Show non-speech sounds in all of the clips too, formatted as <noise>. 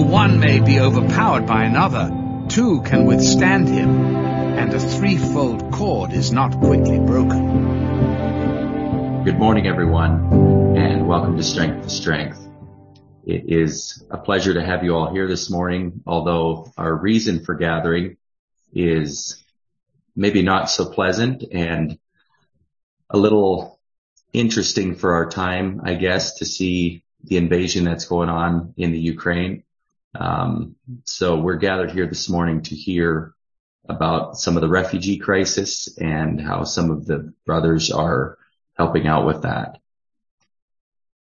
Though one may be overpowered by another, two can withstand him, and a threefold cord is not quickly broken. Good morning, everyone, and welcome to Strength to Strength. It is a pleasure to have you all here this morning, although our reason for gathering is maybe not so pleasant and a little interesting for our time, I guess, to see the invasion that's going on in the Ukraine. Um, so we're gathered here this morning to hear about some of the refugee crisis and how some of the brothers are helping out with that.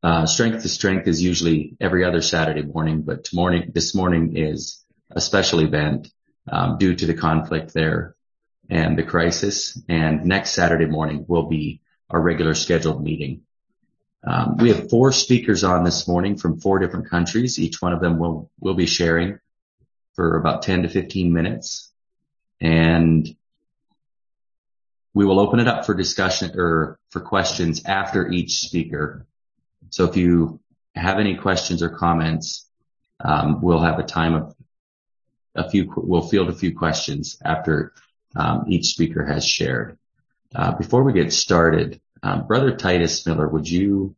Uh, strength to strength is usually every other Saturday morning, but morning, this morning is a special event um, due to the conflict there and the crisis. And next Saturday morning will be our regular scheduled meeting. Um, we have four speakers on this morning from four different countries. Each one of them will, will be sharing for about 10 to 15 minutes. And we will open it up for discussion or for questions after each speaker. So if you have any questions or comments, um, we'll have a time of a few, we'll field a few questions after um, each speaker has shared. Uh, before we get started, um, Brother Titus Miller, would you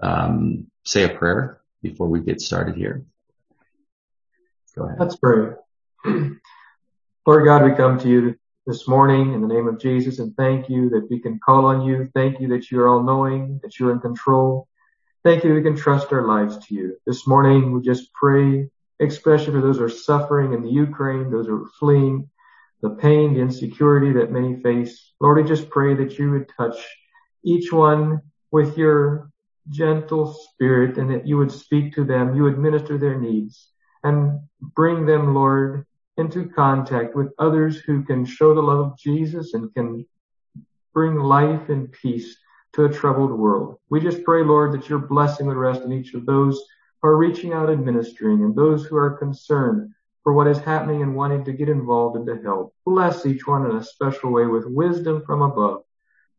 um, say a prayer before we get started here? Go ahead. Let's pray. <clears throat> Lord God, we come to you this morning in the name of Jesus and thank you that we can call on you. Thank you that you are all knowing, that you're in control. Thank you we can trust our lives to you. This morning we just pray, especially for those who are suffering in the Ukraine, those who are fleeing, the pain, the insecurity that many face. Lord, we just pray that you would touch each one with your gentle spirit and that you would speak to them, you would minister their needs and bring them, Lord, into contact with others who can show the love of Jesus and can bring life and peace to a troubled world. We just pray, Lord, that your blessing would rest on each of those who are reaching out and ministering and those who are concerned for what is happening and wanting to get involved and to help. Bless each one in a special way with wisdom from above.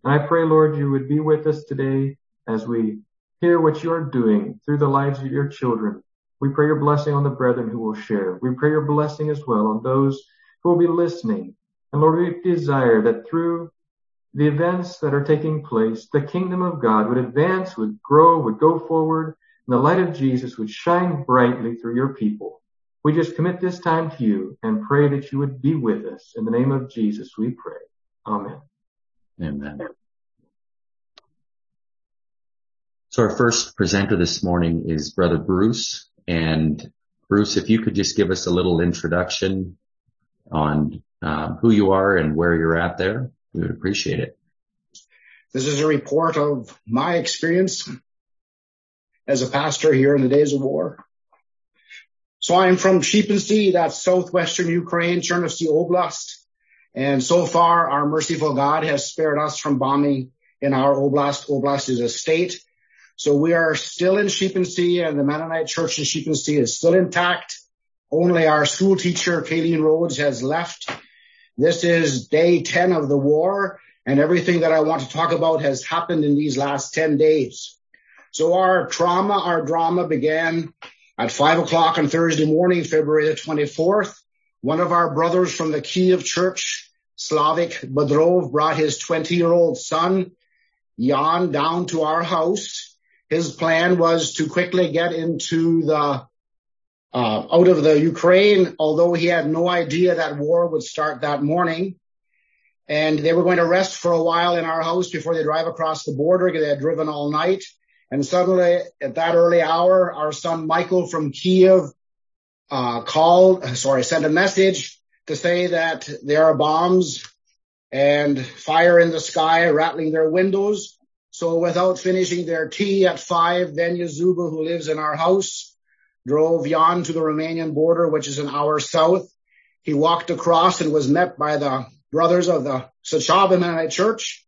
And I pray, Lord, you would be with us today as we hear what you are doing through the lives of your children. We pray your blessing on the brethren who will share. We pray your blessing as well on those who will be listening. And Lord, we desire that through the events that are taking place, the kingdom of God would advance, would grow, would go forward, and the light of Jesus would shine brightly through your people. We just commit this time to you and pray that you would be with us. In the name of Jesus, we pray. Amen. Amen. So our first presenter this morning is Brother Bruce. And Bruce, if you could just give us a little introduction on uh, who you are and where you're at there, we would appreciate it. This is a report of my experience as a pastor here in the days of war. So I'm from Sheepensee, that's southwestern Ukraine, Chernovtsi Oblast. And so far, our merciful God has spared us from bombing in our oblast. Oblast is a state. So we are still in Sheepensee and the Mennonite church in Sheepensee is still intact. Only our school teacher, Kayleen Rhodes, has left. This is day 10 of the war and everything that I want to talk about has happened in these last 10 days. So our trauma, our drama began at five o'clock on Thursday morning, February the 24th. One of our brothers from the Kiev church, Slavik Bodrov, brought his 20 year old son, Jan, down to our house. His plan was to quickly get into the uh, out of the Ukraine, although he had no idea that war would start that morning. And they were going to rest for a while in our house before they drive across the border. They had driven all night. And suddenly at that early hour, our son Michael from Kiev Uh, called, sorry, sent a message to say that there are bombs and fire in the sky rattling their windows. So without finishing their tea at five, then Yazuba, who lives in our house, drove Jan to the Romanian border, which is an hour south. He walked across and was met by the brothers of the Suceava Mennonite Church.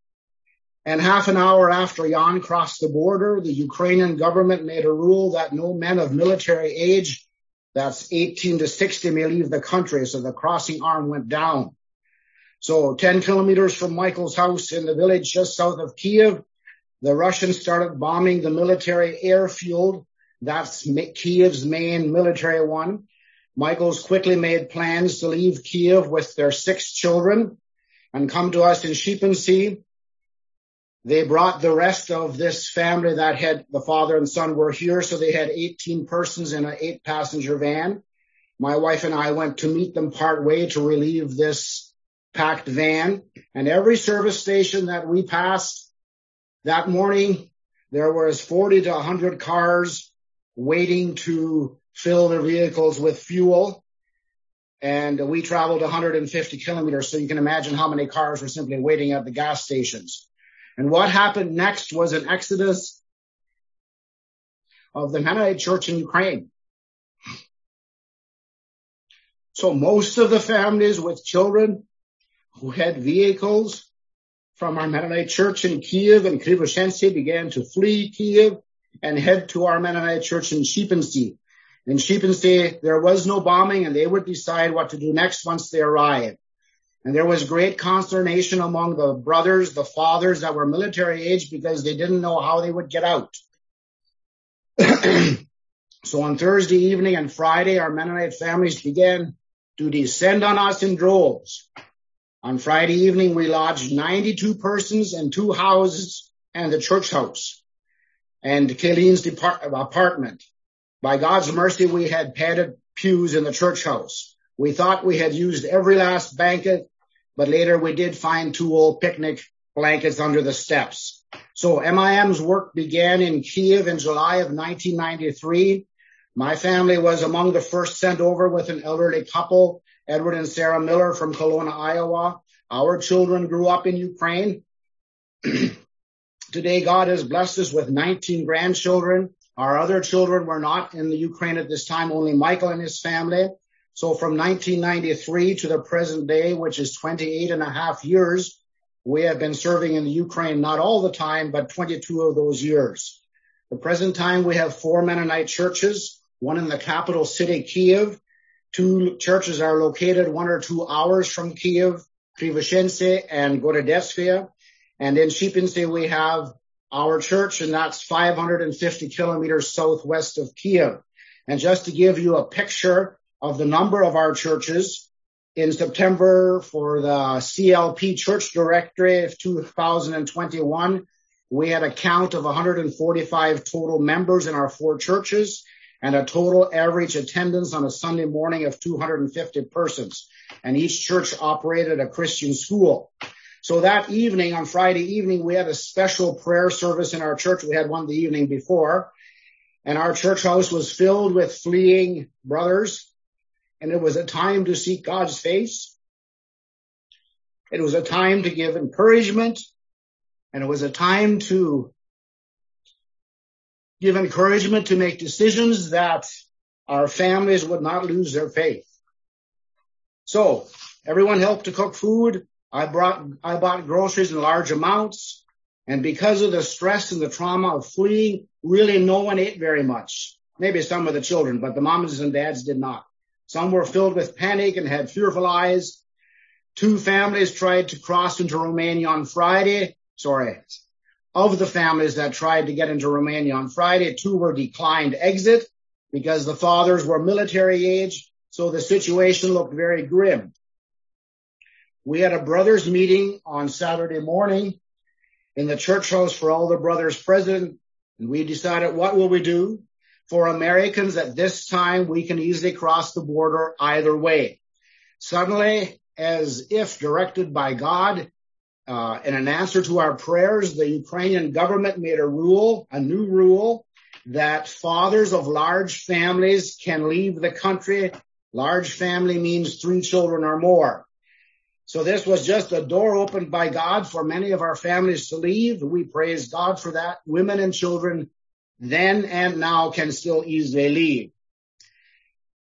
And half an hour after Jan crossed the border, the Ukrainian government made a rule that no men of military age that's 18 to 60 may leave the country. So the crossing arm went down. So 10 kilometers from Michael's house in the village just south of Kiev, the Russians started bombing the military airfield That's Kiev's main military one. Michaels quickly made plans to leave Kiev with their six children and come to us in Sheepensea. They brought the rest of this family that had the father and son were here. So they had 18 persons in an eight passenger van. My wife and I went to meet them part way to relieve this packed van and every service station that we passed that morning, there was 40 to 100 cars waiting to fill their vehicles with fuel. And we traveled 150 kilometers. So you can imagine how many cars were simply waiting at the gas stations. And what happened next was an exodus of the Mennonite church in Ukraine. So most of the families with children who had vehicles from our Mennonite church in Kiev and Krivoshense began to flee Kiev and head to our Mennonite church in Sheepensea. In Sheepensea, there was no bombing and they would decide what to do next once they arrived. And there was great consternation among the brothers, the fathers that were military age because they didn't know how they would get out. <clears throat> so on Thursday evening and Friday, our Mennonite families began to descend on us in droves. On Friday evening, we lodged 92 persons in two houses and the church house and Kayleen's apartment. By God's mercy, we had padded pews in the church house. We thought we had used every last blanket, but later we did find two old picnic blankets under the steps. So MIM's work began in Kiev in July of 1993. My family was among the first sent over with an elderly couple, Edward and Sarah Miller from Kalona, Iowa. Our children grew up in Ukraine. <clears throat> Today, God has blessed us with 19 grandchildren. Our other children were not in the Ukraine at this time, only Michael and his family. So from 1993 to the present day, which is 28 and a half years, we have been serving in the Ukraine, not all the time, but 22 of those years. The present time, we have four Mennonite churches, one in the capital city, Kiev. Two churches are located one or two hours from Kiev, Krivoshense and Gorodetsvia. And in Sheepensea, we have our church, and that's 550 kilometers southwest of Kiev. And just to give you a picture of the number of our churches, in September for the CLP Church Directory of 2021, we had a count of 145 total members in our four churches and a total average attendance on a Sunday morning of 250 persons. And each church operated a Christian school. So that evening, on Friday evening, we had a special prayer service in our church. We had one the evening before. And our church house was filled with fleeing brothers. And it was a time to seek God's face. It was a time to give encouragement. And it was a time to give encouragement to make decisions that our families would not lose their faith. So everyone helped to cook food. I brought, I bought groceries in large amounts. And because of the stress and the trauma of fleeing, really no one ate very much. Maybe some of the children, but the moms and dads did not. Some were filled with panic and had fearful eyes. Two families tried to cross into Romania on Friday. Sorry. Of the families that tried to get into Romania on Friday, two were declined exit because the fathers were military age. So the situation looked very grim. We had a brothers meeting on Saturday morning in the church house for all the brothers present. And we decided what will we do for Americans at this time? We can easily cross the border either way. Suddenly, as if directed by God, uh, in an answer to our prayers, the Ukrainian government made a rule, a new rule that fathers of large families can leave the country. Large family means three children or more. So this was just a door opened by God for many of our families to leave. We praise God for that. Women and children then and now can still easily leave.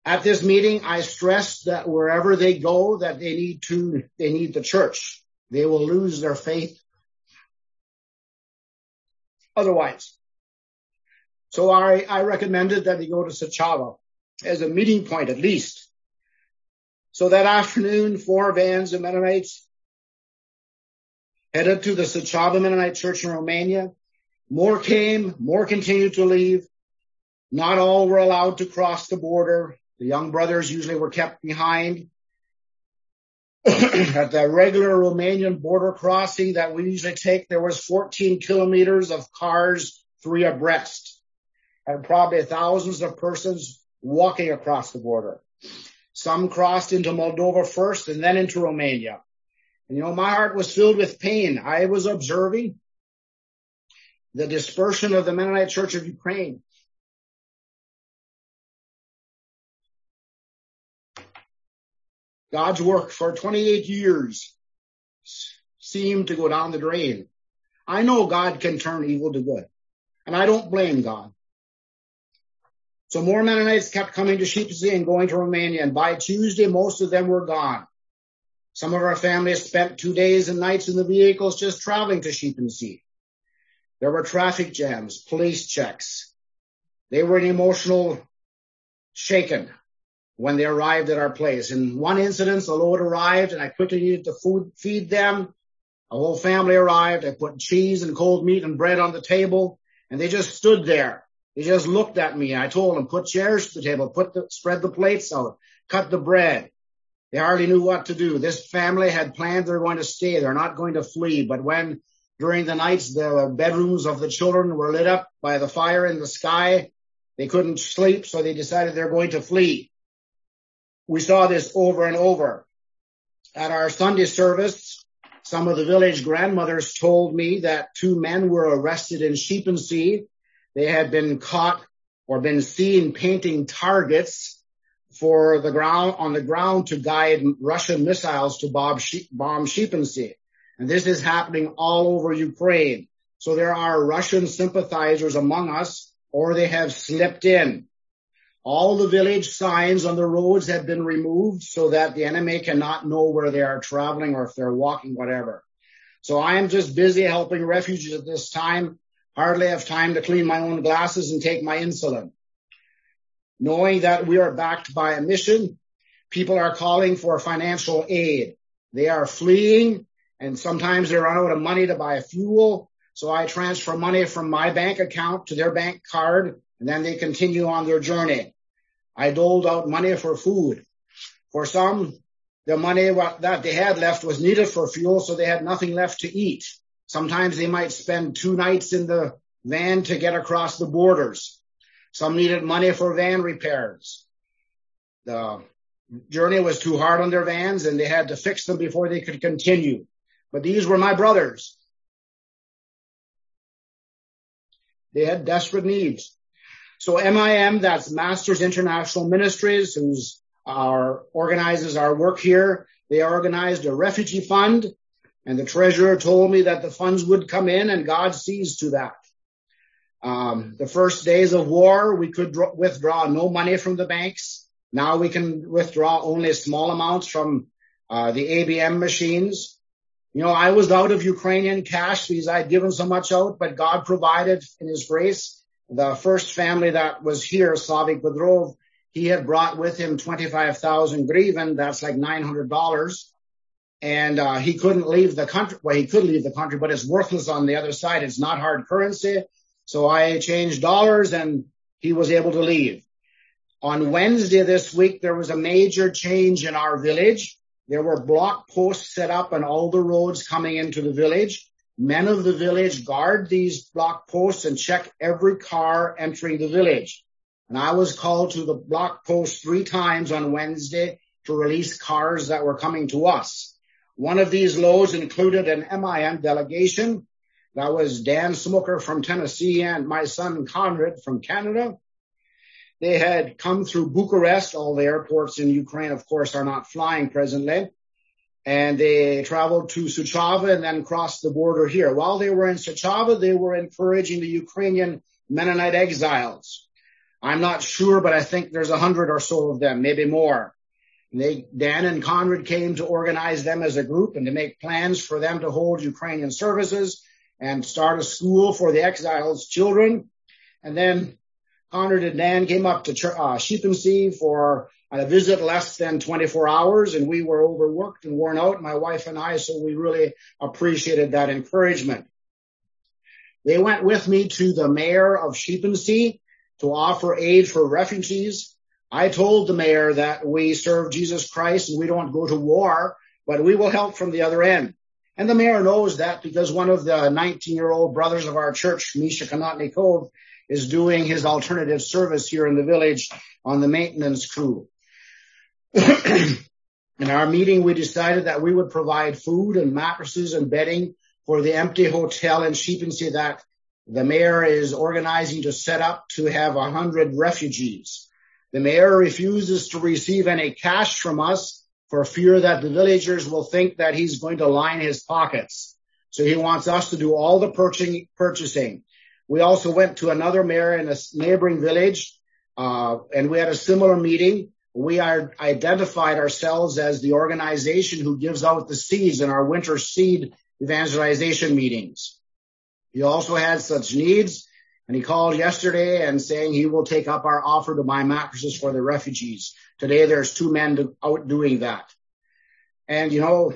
At this meeting, I stressed that wherever they go, that they need to, they need the church. They will lose their faith otherwise. So I, I recommended that they go to Suceava as a meeting point at least. So that afternoon, four vans of Mennonites headed to the Suceava Mennonite Church in Romania. More came, more continued to leave. Not all were allowed to cross the border. The young brothers usually were kept behind. <clears throat> At the regular Romanian border crossing that we usually take, there was 14 kilometers of cars, three abreast, and probably thousands of persons walking across the border. Some crossed into Moldova first and then into Romania. And, you know, my heart was filled with pain. I was observing the dispersion of the Mennonite Church of Ukraine. God's work for 28 years seemed to go down the drain. I know God can turn evil to good, and I don't blame God. So more Mennonites kept coming to Sheepsea and going to Romania, and by Tuesday, most of them were gone. Some of our families spent two days and nights in the vehicles just traveling to Sheepsea. There were traffic jams, police checks. They were emotional shaken when they arrived at our place. In one incident, the load arrived and I quickly needed to food, feed them. A whole family arrived. I put cheese and cold meat and bread on the table and they just stood there. They just looked at me. I told them, put chairs to the table, put the, spread the plates out, cut the bread. They hardly knew what to do. This family had planned they're going to stay. They're not going to flee. But when during the nights, the bedrooms of the children were lit up by the fire in the sky. They couldn't sleep, so they decided they're going to flee. We saw this over and over. At our Sunday service, some of the village grandmothers told me that two men were arrested in Sheepensea. They had been caught or been seen painting targets for the ground on the ground to guide Russian missiles to bomb, Sheepensea. And this is happening all over Ukraine. So there are Russian sympathizers among us, or they have slipped in. All the village signs on the roads have been removed so that the enemy cannot know where they are traveling or if they're walking, whatever. So I am just busy helping refugees at this time. Hardly have time to clean my own glasses and take my insulin. Knowing that we are backed by a mission, people are calling for financial aid. They are fleeing and sometimes they run out of money to buy fuel. So I transfer money from my bank account to their bank card and then they continue on their journey. I doled out money for food. For some, the money that they had left was needed for fuel, so they had nothing left to eat. Sometimes they might spend two nights in the van to get across the borders. Some needed money for van repairs. The journey was too hard on their vans and they had to fix them before they could continue. But these were my brothers. They had desperate needs. So MIM, that's Masters International Ministries, who's our organizes our work here. They organized a refugee fund and the treasurer told me that the funds would come in and God sees to that. Um, the first days of war, we could draw, withdraw no money from the banks. Now we can withdraw only small amounts from uh, the ABM machines. You know, I was out of Ukrainian cash because I'd given so much out, but God provided in his grace. The first family that was here, Slavik Bedrov, he had brought with him 25,000 hryvnia. That's like $900. And, uh, he couldn't leave the country. Well, he could leave the country, but it's worthless on the other side. It's not hard currency. So I changed dollars and he was able to leave. On Wednesday this week, there was a major change in our village. There were block posts set up on all the roads coming into the village. Men of the village guard these block posts and check every car entering the village. And I was called to the block post three times on Wednesday to release cars that were coming to us. One of these loads included an MIM delegation. That was Dan Smucker from Tennessee and my son Conrad from Canada. They had come through Bucharest. All the airports in Ukraine, of course, are not flying presently. And they traveled to Suceava and then crossed the border here. While they were in Suceava, they were encouraging the Ukrainian Mennonite exiles. I'm not sure, but I think there's a hundred or so of them, maybe more. They, Dan and Conrad came to organize them as a group and to make plans for them to hold Ukrainian services and start a school for the exiles' children. And then Conrad and Dan came up to uh, Sheepensea for a visit less than 24 hours and we were overworked and worn out, my wife and I, so we really appreciated that encouragement. They went with me to the mayor of Sheepensea to offer aid for refugees. I told the mayor that we serve Jesus Christ and we don't go to war, but we will help from the other end. And the mayor knows that because one of the 19 year old brothers of our church, Misha Kanatnikov, is doing his alternative service here in the village on the maintenance crew. <clears throat> in our meeting, we decided that we would provide food and mattresses and bedding for the empty hotel in Sheepensea that the mayor is organizing to set up to have a hundred refugees. The mayor refuses to receive any cash from us for fear that the villagers will think that he's going to line his pockets. So he wants us to do all the purchasing. We also went to another mayor in a neighboring village, uh, and we had a similar meeting. We identified ourselves as the organization who gives out the seeds in our winter seed evangelization meetings. He also had such needs and he called yesterday and saying he will take up our offer to buy mattresses for the refugees. Today there's two men out doing that. And you know,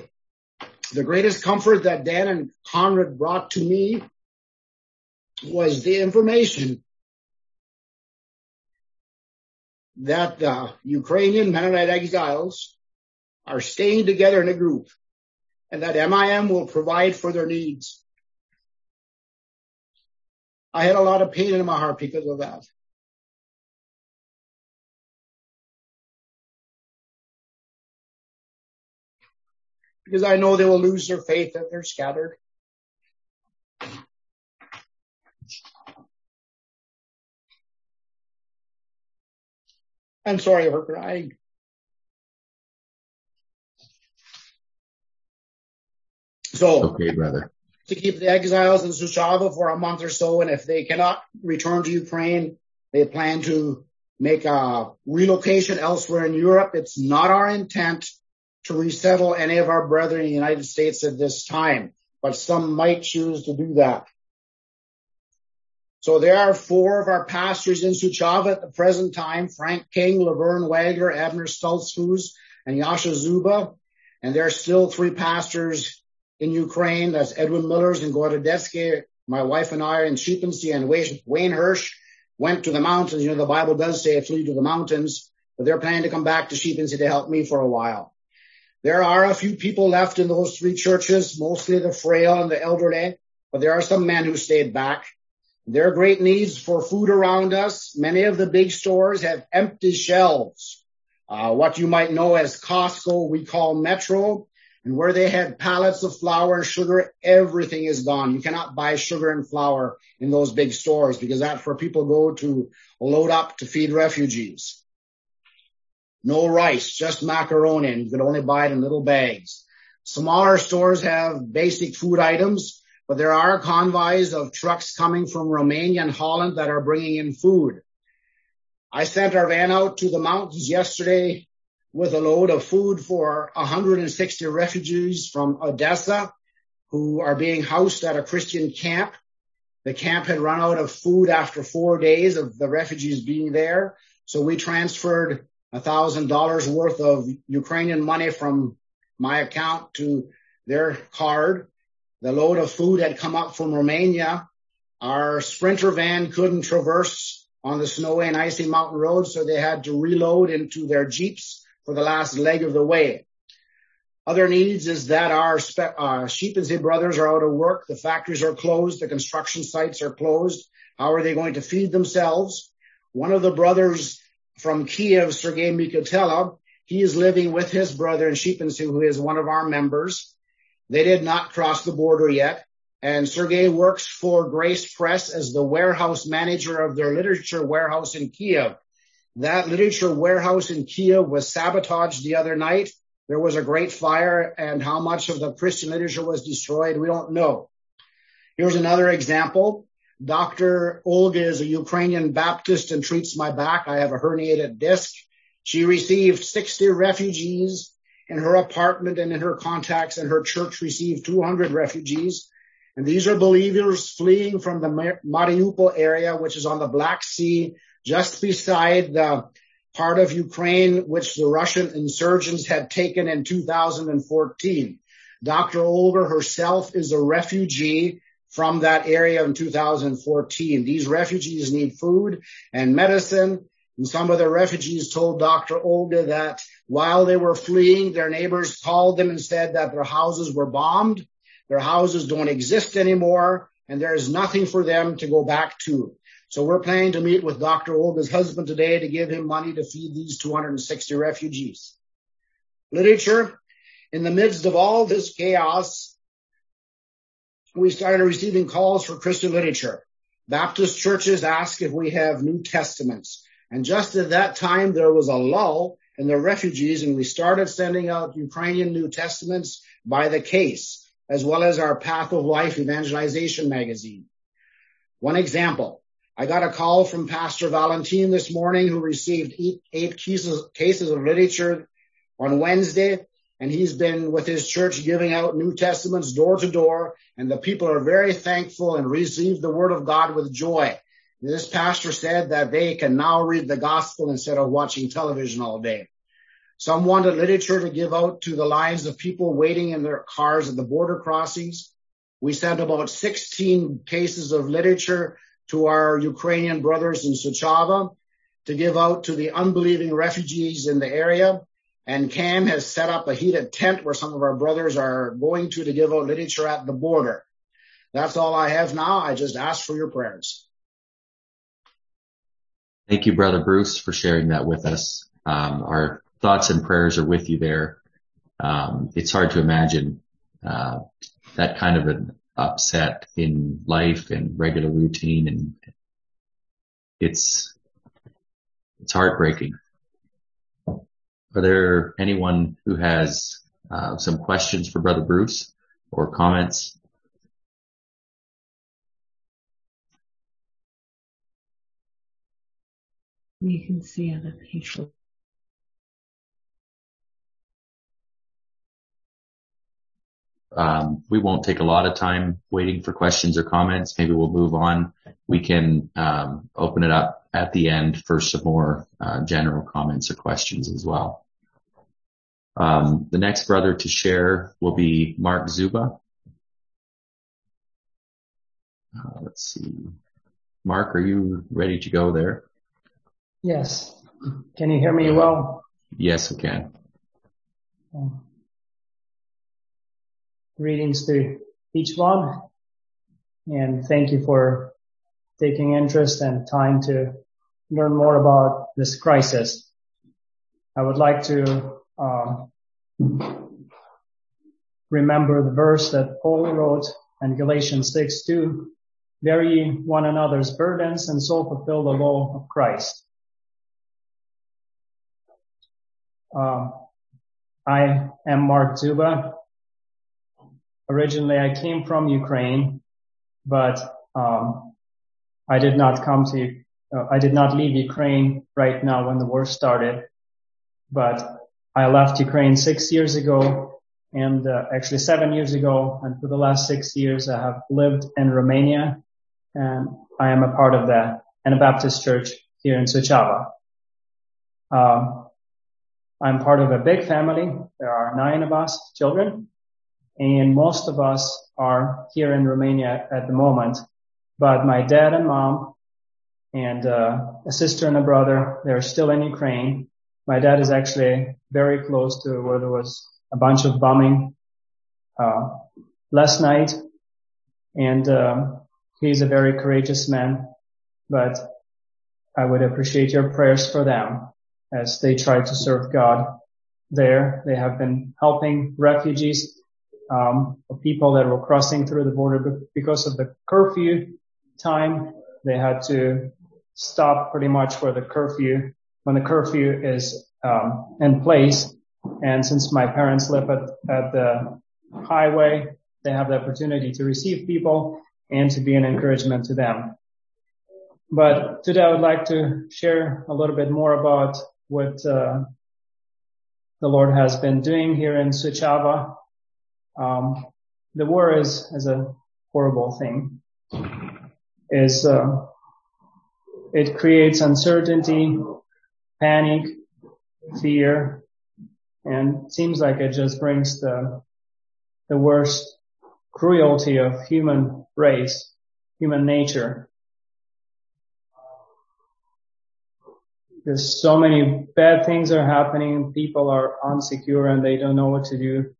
the greatest comfort that Dan and Conrad brought to me was the information that the Ukrainian Mennonite exiles are staying together in a group and that MIM will provide for their needs. I had a lot of pain in my heart because of that. Because I know they will lose their faith if they're scattered. I'm sorry for crying. So, okay, brother. To keep the exiles in Suceava for a month or so, and if they cannot return to Ukraine, they plan to make a relocation elsewhere in Europe. It's not our intent to resettle any of our brethren in the United States at this time, but some might choose to do that. So there are four of our pastors in Suceava at the present time, Frank King, Laverne Wagler, Abner Stoltzfus, and Yasha Zuba. And there are still three pastors in Ukraine. That's Edwin Millers and Gorodetsky. My wife and I in Sheepensea and Wayne Hirsch went to the mountains. You know, the Bible does say flee to the mountains, but they're planning to come back to Sheepensea to help me for a while. There are a few people left in those three churches, mostly the frail and the elderly, but there are some men who stayed back. There are great needs for food around us. Many of the big stores have empty shelves. Uh, what you might know as Costco, we call Metro. And where they had pallets of flour and sugar, everything is gone. You cannot buy sugar and flour in those big stores because that's where people go to load up to feed refugees. No rice, just macaroni, and you can only buy it in little bags. Smaller stores have basic food items but there are convoys of trucks coming from Romania and Holland that are bringing in food. I sent our van out to the mountains yesterday with a load of food for 160 refugees from Odessa who are being housed at a Christian camp. The camp had run out of food after four days of the refugees being there. So we transferred a thousand dollars worth of Ukrainian money from my account to their card the load of food had come up from Romania. Our sprinter van couldn't traverse on the snowy and icy mountain roads, so they had to reload into their jeeps for the last leg of the way. Other needs is that our spe- uh, Sheepensea brothers are out of work. The factories are closed. The construction sites are closed. How are they going to feed themselves? One of the brothers from Kiev, Sergei Mikotela, he is living with his brother in Sheepensea, who is one of our members. They did not cross the border yet. And Sergey works for Grace Press as the warehouse manager of their literature warehouse in Kiev. That literature warehouse in Kiev was sabotaged the other night. There was a great fire and how much of the Christian literature was destroyed, we don't know. Here's another example. Dr. Olga is a Ukrainian Baptist and treats my back. I have a herniated disc. She received 60 refugees in her apartment and in her contacts and her church received 200 refugees. And these are believers fleeing from the Mariupol area, which is on the Black Sea, just beside the part of Ukraine which the Russian insurgents had taken in 2014. Dr. Olga herself is a refugee from that area in 2014. These refugees need food and medicine. And some of the refugees told Dr. Olga that while they were fleeing, their neighbors called them and said that their houses were bombed. Their houses don't exist anymore and there is nothing for them to go back to. So we're planning to meet with Dr. Olga's husband today to give him money to feed these 260 refugees. Literature. In the midst of all this chaos, we started receiving calls for Christian literature. Baptist churches ask if we have New Testaments. And just at that time, there was a lull in the refugees and we started sending out Ukrainian New Testaments by the case, as well as our Path of Life evangelization magazine. One example, I got a call from Pastor Valentin this morning who received eight, eight cases, cases of literature on Wednesday and he's been with his church giving out New Testaments door to door, and the people are very thankful and receive the word of God with joy. This pastor said that they can now read the gospel instead of watching television all day. Some wanted literature to give out to the lines of people waiting in their cars at the border crossings. We sent about 16 cases of literature to our Ukrainian brothers in Suceava to give out to the unbelieving refugees in the area. And Cam has set up a heated tent where some of our brothers are going to to give out literature at the border. That's all I have now. I just ask for your prayers. Thank you, Brother Bruce, for sharing that with us. Um, our thoughts and prayers are with you there. Um, it's hard to imagine uh, that kind of an upset in life and regular routine, and it's it's heartbreaking. Are there anyone who has uh, some questions for Brother Bruce or comments? You can see other people. Um, we won't take a lot of time waiting for questions or comments. Maybe we'll move on. We can um, open it up at the end for some more uh, general comments or questions as well. Um, the next brother to share will be Mark Zuba. Uh, let's see. Mark, are you ready to go there? Yes. Can you hear me well? Yes, we can. Greetings to each one and thank you for taking interest and time to learn more about this crisis. I would like to um, remember the verse that Paul wrote in Galatians 6 2, bear ye one another's burdens and so fulfill the law of Christ. I am Mark Zuba. Originally, I came from Ukraine, but um, I did not come to. Uh, I did not leave Ukraine right now when the war started, but I left Ukraine six years ago and uh, actually seven years ago. And for the last six years, I have lived in Romania and I am a part of the Anabaptist church here in Suceava. I'm part of a big family. There are nine of us children and most of us are here in Romania at the moment. But my dad and mom and uh, a sister and a brother, they're still in Ukraine my dad is actually very close to where there was a bunch of bombing uh, last night, and uh, he's a very courageous man. But I would appreciate your prayers for them as they try to serve God there. They have been helping refugees, um, people that were crossing through the border because of the curfew time. They had to stop pretty much where the curfew when the curfew is um, in place. And since my parents live at, at the highway, they have the opportunity to receive people and to be an encouragement to them. But today I would like to share a little bit more about what uh, the Lord has been doing here in Suceava. Um, the war is, is a horrible thing. Is uh, it creates uncertainty, panic, fear, and seems like it just brings the the worst cruelty of human race, human nature. There's so many bad things are happening. People are unsecure and they don't know what to do.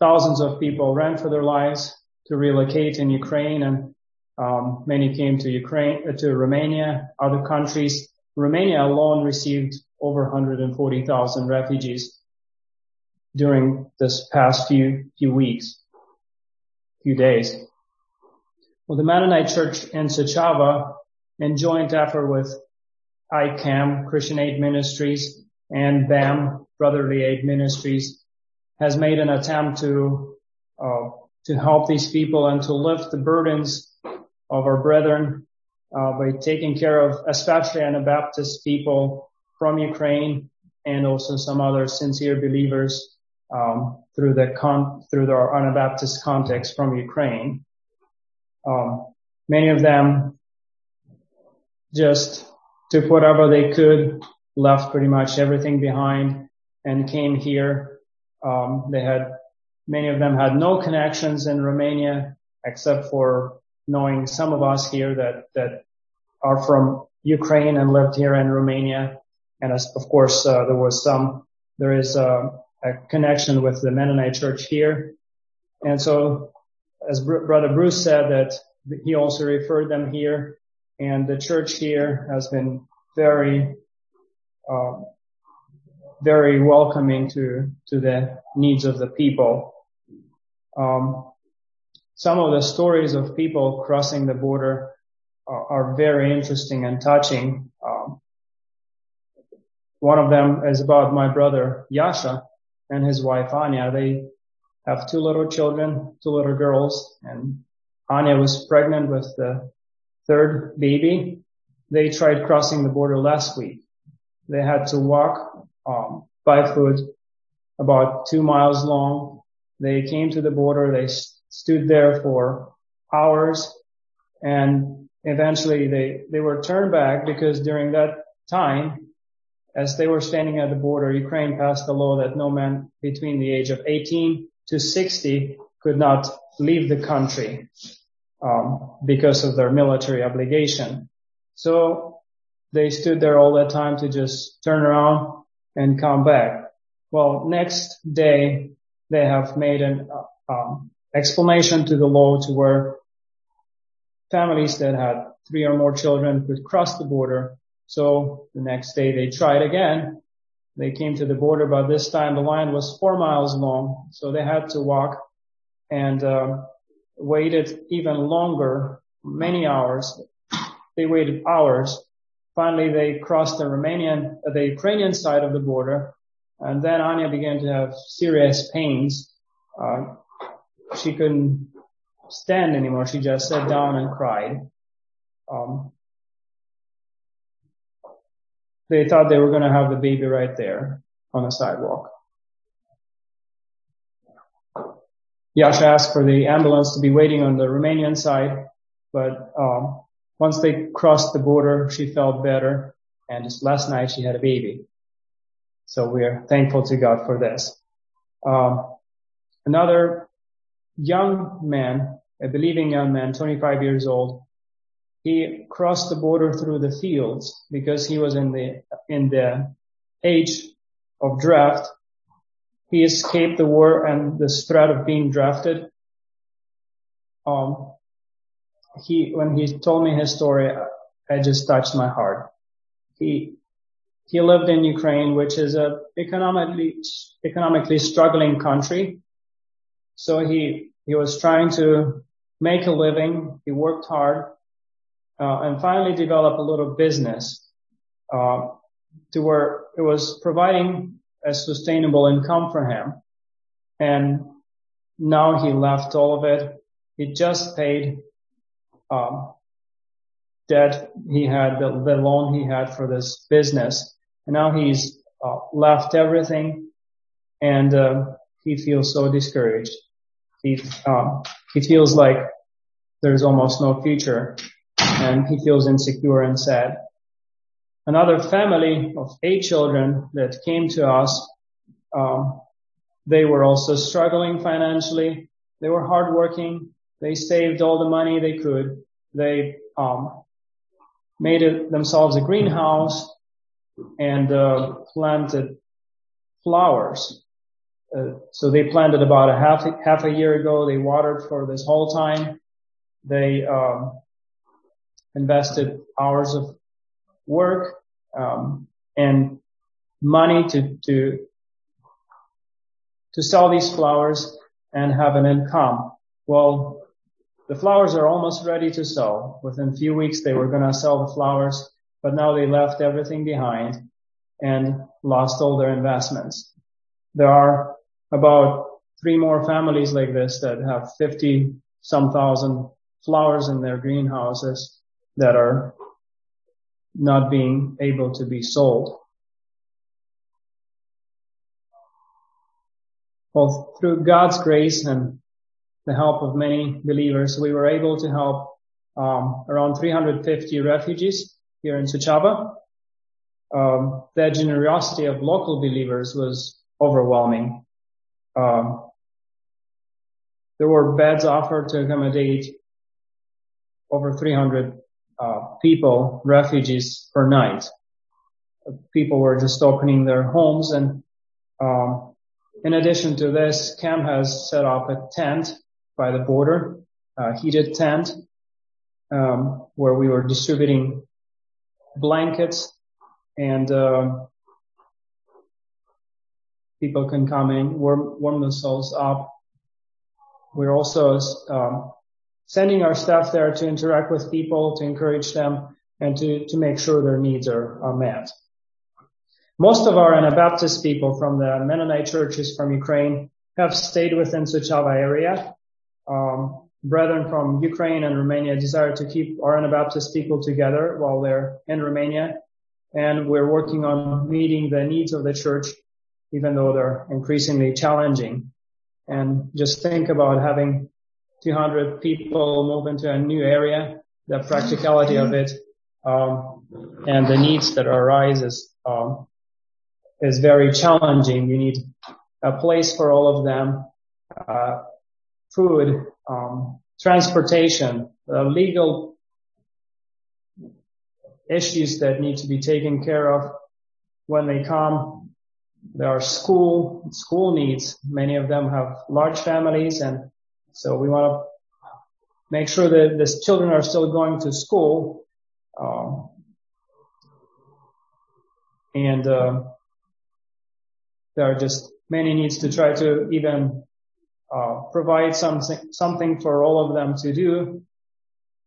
Thousands of people ran for their lives to relocate in Ukraine and um, many came to Ukraine, uh, to Romania, other countries. Romania alone received over 140,000 refugees during this past few, few weeks, few days. Well, the Mennonite Church in Suceava, in joint effort with ICAM, Christian Aid Ministries, and BAM, Brotherly Aid Ministries, has made an attempt to, uh, to help these people and to lift the burdens of our brethren uh, by taking care of especially Anabaptist people from Ukraine and also some other sincere believers um, through the con- through our Anabaptist context from Ukraine. Um, many of them just took whatever they could, left pretty much everything behind, and came here. Um, they had many of them had no connections in Romania except for knowing some of us here that that are from Ukraine and lived here in Romania, and as, of course uh, there was some there is a, a, connection with the Mennonite Church here, and so as Br- Brother Bruce said that he also referred them here, and the church here has been very uh, very welcoming to to the needs of the people. Um, some of the stories of people crossing the border are, are very interesting and touching. Um, one of them is about my brother Yasha and his wife Anya. They have two little children, two little girls, and Anya was pregnant with the third baby. They tried crossing the border last week. They had to walk um, by foot about two miles long. They came to the border. They stood there for hours and eventually they, they were turned back because during that time, as they were standing at the border, Ukraine passed a law that no man between the age of 18 to 60 could not leave the country um, because of their military obligation. So they stood there all that time to just turn around and come back. Well, next day they have made an um, explanation to the law to where families that had three or more children could cross the border. So the next day they tried again. They came to the border, but this time the line was four miles long. So they had to walk and uh, waited even longer, many hours. They waited hours. Finally, they crossed the Romanian, the Ukrainian side of the border, and then Anya began to have serious pains. Uh, she couldn't stand anymore. She just sat down and cried. Um, they thought they were going to have the baby right there on the sidewalk. Yasha asked for the ambulance to be waiting on the Romanian side, but um, once they crossed the border, she felt better, and just last night she had a baby. So we are thankful to God for this. Um, another young man, a believing young man, 25 years old, he crossed the border through the fields because he was in the, in the age of draft. He escaped the war and this threat of being drafted. Um, he, when he told me his story, I just touched my heart. He, he lived in Ukraine, which is a economically, economically struggling country. So he, he was trying to make a living. He worked hard, uh, and finally developed a little business, uh, to where it was providing a sustainable income for him. And now he left all of it. He just paid, um, debt he had, the, the loan he had for this business. And now he's uh, left everything and, uh, he feels so discouraged. He, um, he feels like there's almost no future and he feels insecure and sad. Another family of eight children that came to us, um, they were also struggling financially they were hardworking. They saved all the money they could. They um, made it themselves a greenhouse and uh, planted flowers. Uh, so they planted about a half half a year ago. They watered for this whole time. They um, invested hours of work um, and money to to to sell these flowers and have an income. Well, the flowers are almost ready to sell. Within a few weeks, they were going to sell the flowers, but now they left everything behind and lost all their investments. There are about three more families like this that have 50 some thousand flowers in their greenhouses that are not being able to be sold. Well, through God's grace and the help of many believers, we were able to help um, around 350 refugees here in Suceava. Um, the generosity of local believers was overwhelming. Um, there were beds offered to accommodate over 300 uh, people, refugees per night. People were just opening their homes and um, in addition to this, Cam has set up a tent by the border, a heated tent, um, where we were distributing blankets and uh, people can come in, warm, warm themselves up. We're also um, sending our staff there to interact with people, to encourage them, and to, to make sure their needs are, are met. Most of our Anabaptist people from the Mennonite churches from Ukraine have stayed within Suceava area. Um, brethren from Ukraine and Romania desire to keep our Anabaptist people together while they're in Romania. And we're working on meeting the needs of the church, even though they're increasingly challenging. And just think about having 200 people move into a new area, the practicality of it, um, and the needs that arises um, is very challenging. You need a place for all of them, uh, food, um, transportation, uh, legal issues that need to be taken care of when they come. There are school, school needs. Many of them have large families and so we want to make sure that the children are still going to school. Um, and, uh, there are just many needs to try to even uh, provide something something for all of them to do.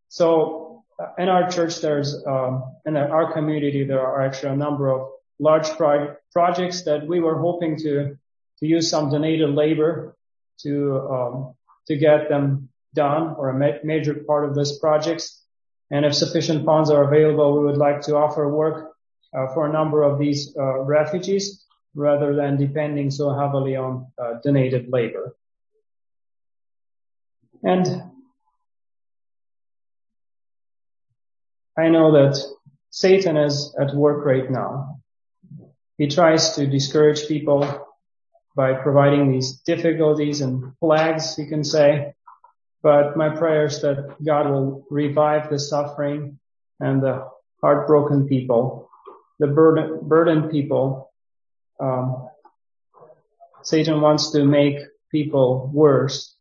So uh, in our church, there's um, in our community there are actually a number of large pro- projects that we were hoping to to use some donated labor to um, to get them done or a ma- major part of this projects. And if sufficient funds are available, we would like to offer work uh, for a number of these uh, refugees rather than depending so heavily on uh, donated labor. And I know that Satan is at work right now. He tries to discourage people by providing these difficulties and plagues, you can say. But my prayer is that God will revive the suffering and the heartbroken people, the burden, burdened people um, Satan wants to make people worse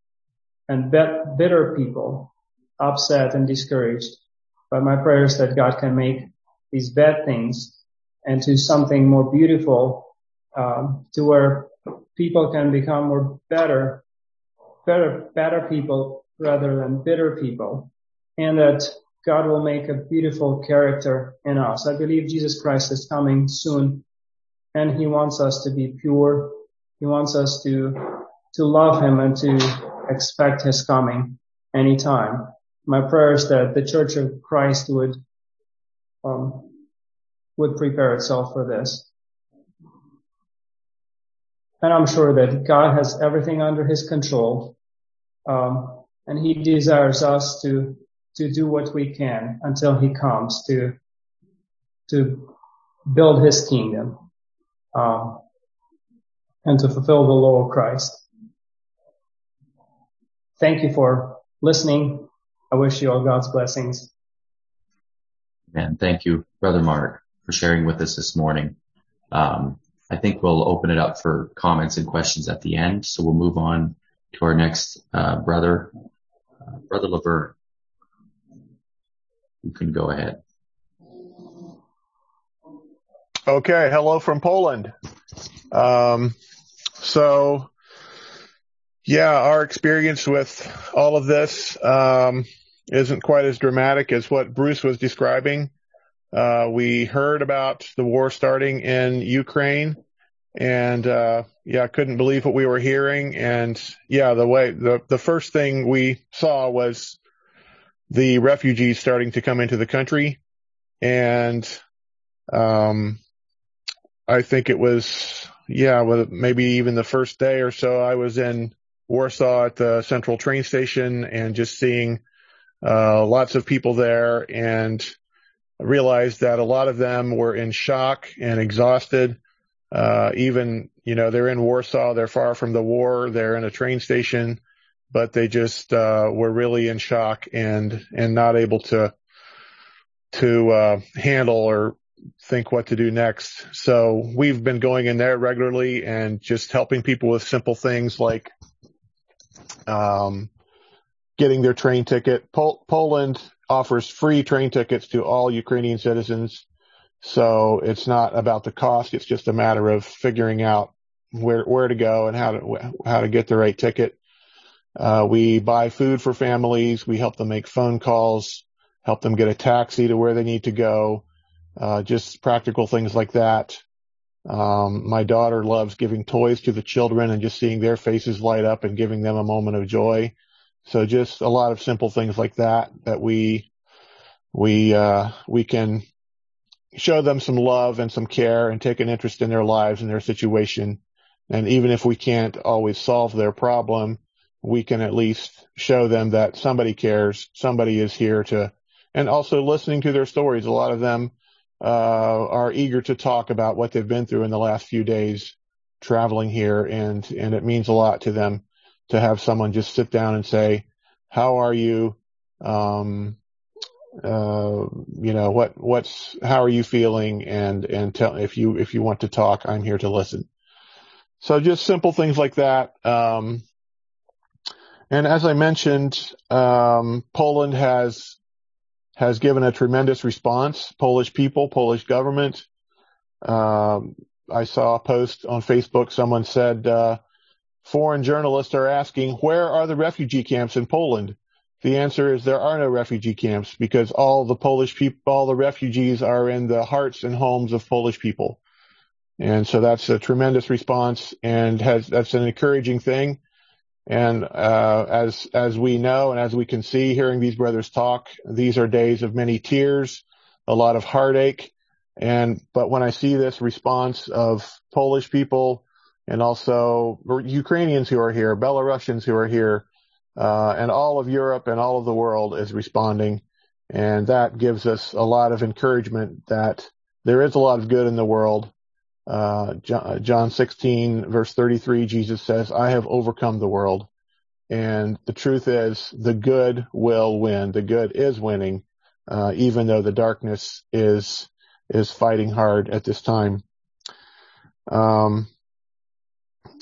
and bitter people upset and discouraged. But my prayer is that God can make these bad things into something more beautiful, um, to where people can become more better, better, better people rather than bitter people, and that God will make a beautiful character in us. I believe Jesus Christ is coming soon and he wants us to be pure. He wants us to, to love him and to expect his coming anytime. My prayer is that the church of Christ would, um, would prepare itself for this. And I'm sure that God has everything under his control. Um, and he desires us to, to do what we can until he comes to, to build his kingdom um, and to fulfill the law of Christ. thank you for listening. I wish you all God's blessings. And thank you, Brother Mark, for sharing with us this morning. Um, I think we'll open it up for comments and questions at the end. So we'll move on to our next uh, brother, uh, Brother Laverne. You can go ahead. Okay, hello from Poland. Um, so, yeah, our experience with all of this um, isn't quite as dramatic as what Bruce was describing. Uh, we heard about the war starting in Ukraine, and uh, yeah, I couldn't believe what we were hearing. And yeah, the way the the first thing we saw was the refugees starting to come into the country, and um, I think it was, yeah, well, maybe even the first day or so I was in Warsaw at the central train station and just seeing, uh, lots of people there and realized that a lot of them were in shock and exhausted. Uh, even, you know, they're in Warsaw, they're far from the war, they're in a train station, but they just, uh, were really in shock and, and not able to, to, uh, handle or think what to do next. So we've been going in there regularly and just helping people with simple things like, um, getting their train ticket. Pol- Poland offers free train tickets to all Ukrainian citizens. So it's not about the cost. It's just a matter of figuring out where, where to go and how to, how to get the right ticket. Uh, we buy food for families. We help them make phone calls, help them get a taxi to where they need to go uh, just practical things like that. Um, my daughter loves giving toys to the children and just seeing their faces light up and giving them a moment of joy. So just a lot of simple things like that that we we uh, we can show them some love and some care and take an interest in their lives and their situation. And even if we can't always solve their problem, we can at least show them that somebody cares, somebody is here to, and also listening to their stories. A lot of them uh, are eager to talk about what they've been through in the last few days traveling here, and and it means a lot to them to have someone just sit down and say, "How are you?" Um, uh, you know what what's how are you feeling and and tell if you if you want to talk i'm here to listen so just simple things like that um, and as i mentioned um, poland has has given a tremendous response. Polish people, Polish government. Um, I saw a post on Facebook. Someone said, uh, foreign journalists are asking, where are the refugee camps in Poland? The answer is there are no refugee camps because all the Polish people, all the refugees are in the hearts and homes of Polish people. And so that's a tremendous response and has, that's an encouraging thing. And uh, as as we know and as we can see, hearing these brothers talk, these are days of many tears, a lot of heartache. And but when I see this response of Polish people and also Ukrainians who are here, Belarusians who are here, uh, and all of Europe and all of the world is responding, and that gives us a lot of encouragement that there is a lot of good in the world uh, John 16 verse 33, Jesus says, I have overcome the world. And the truth is the good will win. The good is winning, uh, even though the darkness is, is fighting hard at this time. Um,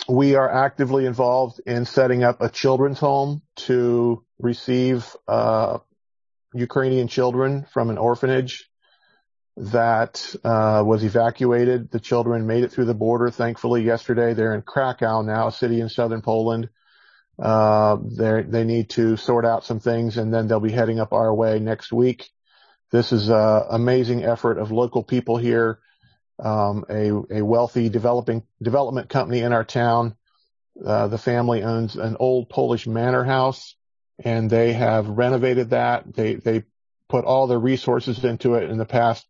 we are actively involved in setting up a children's home to receive, uh, Ukrainian children from an orphanage that uh, was evacuated. The children made it through the border, thankfully, yesterday. They're in Krakow now, a city in southern Poland. Uh, they need to sort out some things and then they'll be heading up our way next week. This is an amazing effort of local people here, um, a, a wealthy developing development company in our town. Uh, the family owns an old Polish manor house and they have renovated that. They, they put all their resources into it in the past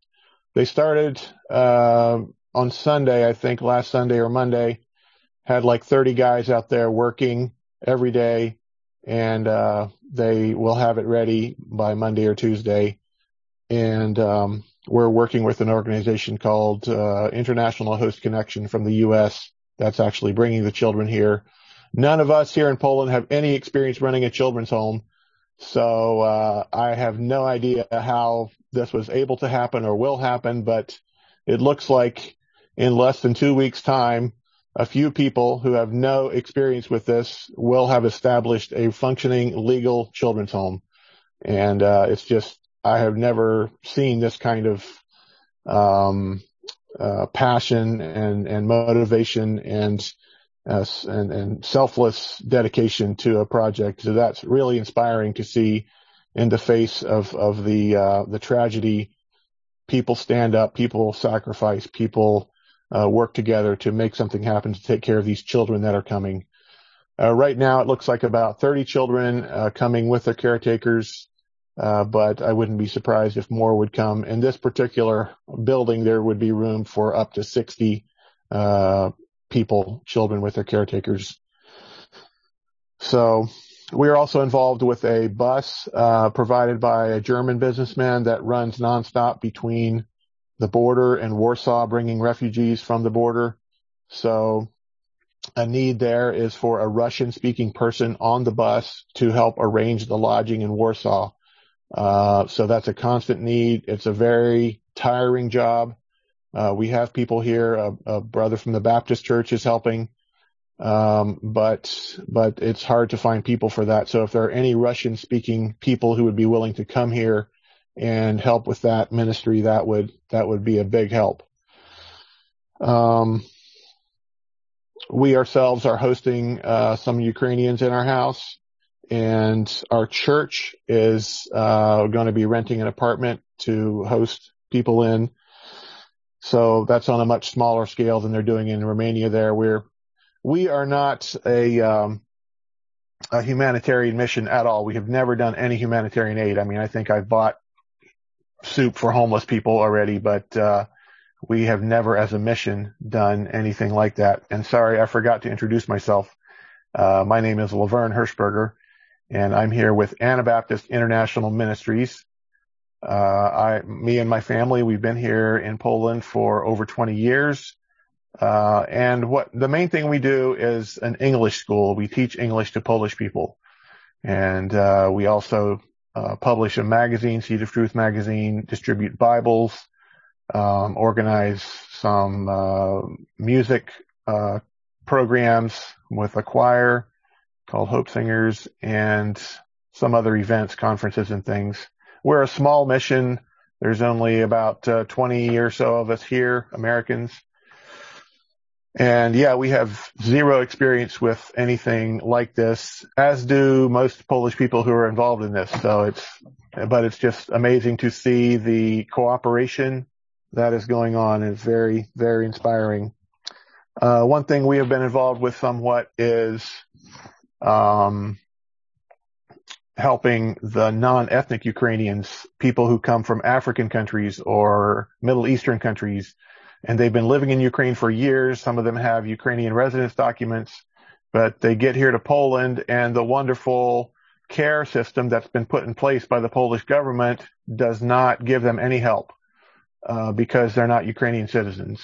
they started uh, on Sunday, I think last Sunday or Monday, had like 30 guys out there working every day, and uh, they will have it ready by Monday or Tuesday. And um, we're working with an organization called uh, International Host Connection from the U.S. That's actually bringing the children here. none of us here in Poland have any experience running a children's home. So, uh, I have no idea how this was able to happen or will happen, but it looks like in less than two weeks time, a few people who have no experience with this will have established a functioning legal children's home. And, uh, it's just, I have never seen this kind of, um, uh, passion and, and motivation and, uh, and, and selfless dedication to a project. So that's really inspiring to see in the face of, of the, uh, the tragedy. People stand up, people sacrifice, people, uh, work together to make something happen to take care of these children that are coming. Uh, right now it looks like about 30 children, uh, coming with their caretakers. Uh, but I wouldn't be surprised if more would come. In this particular building, there would be room for up to 60 uh, people, children with their caretakers. So we are also involved with a bus uh, provided by a German businessman that runs nonstop between the border and Warsaw, bringing refugees from the border. So a need there is for a Russian speaking person on the bus to help arrange the lodging in Warsaw. Uh, so that's a constant need. It's a very tiring job. Uh, we have people here. A, a, brother from the Baptist church is helping. Um, but, but it's hard to find people for that. So if there are any Russian speaking people who would be willing to come here and help with that ministry, that would, that would be a big help. Um, we ourselves are hosting, uh, some Ukrainians in our house and our church is uh, going to be renting an apartment to host people in. So that's on a much smaller scale than they're doing in Romania. There, we're we are not a um, a humanitarian mission at all. We have never done any humanitarian aid. I mean, I think I've bought soup for homeless people already, but uh, we have never, as a mission, done anything like that. And sorry, I forgot to introduce myself. Uh, my name is Laverne Hirschberger and I'm here with Anabaptist International Ministries. Uh, I, me and my family, we've been here in Poland for over 20 years. Uh, and what the main thing we do is an English school. We teach English to Polish people. And, uh, we also, uh, publish a magazine, Seed of Truth magazine, distribute Bibles, um, organize some, uh, music, uh, programs with a choir, called Hope Singers and some other events, conferences and things. We're a small mission. There's only about uh, 20 or so of us here, Americans. And yeah, we have zero experience with anything like this, as do most Polish people who are involved in this. So it's, but it's just amazing to see the cooperation that is going on. It's very, very inspiring. Uh, one thing we have been involved with somewhat is um, helping the non-ethnic Ukrainians, people who come from African countries or Middle Eastern countries, and they've been living in Ukraine for years. Some of them have Ukrainian residence documents, but they get here to Poland and the wonderful care system that's been put in place by the Polish government does not give them any help uh, because they're not Ukrainian citizens.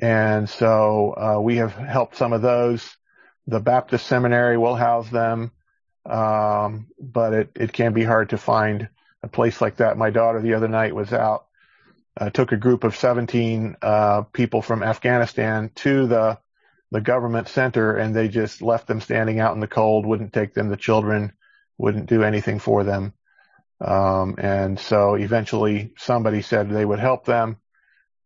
And so uh, we have helped some of those the Baptist seminary will house them. Um, but it, it can be hard to find a place like that. My daughter the other night was out, uh, took a group of 17, uh, people from Afghanistan to the, the government center and they just left them standing out in the cold, wouldn't take them, the children wouldn't do anything for them. Um, and so eventually somebody said they would help them,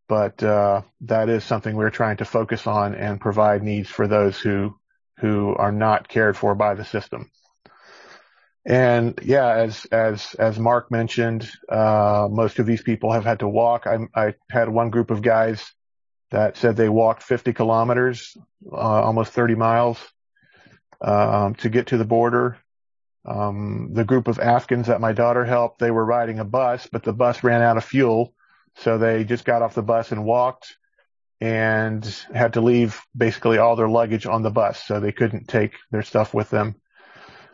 but, uh, that is something we're trying to focus on and provide needs for those who who are not cared for by the system. And yeah, as, as, as Mark mentioned, uh, most of these people have had to walk. I, I had one group of guys that said they walked 50 kilometers, uh, almost 30 miles, um, to get to the border. Um, the group of Afghans that my daughter helped, they were riding a bus, but the bus ran out of fuel. So they just got off the bus and walked and had to leave basically all their luggage on the bus. So they couldn't take their stuff with them.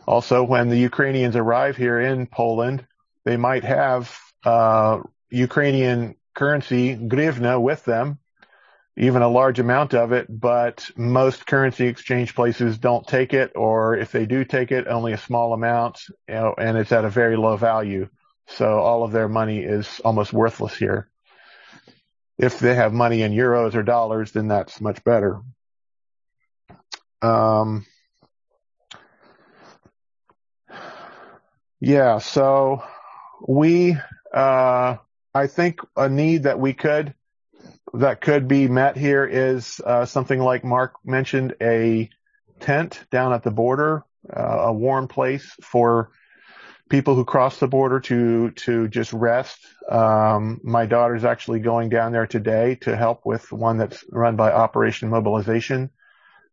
Also, when the Ukrainians arrive here in Poland, they might have, uh, Ukrainian currency, grivna with them. even a large amount of it, but most currency exchange places don't take it, or if they do take it, only a small amount, and it's at a very low value. So all of their money is almost worthless here. If they have money in euros or dollars, then that's much better. Um, yeah, so we, uh, I think a need that we could that could be met here is uh, something like Mark mentioned, a tent down at the border, uh, a warm place for people who cross the border to to just rest. Um, my daughter's actually going down there today to help with one that's run by Operation Mobilization.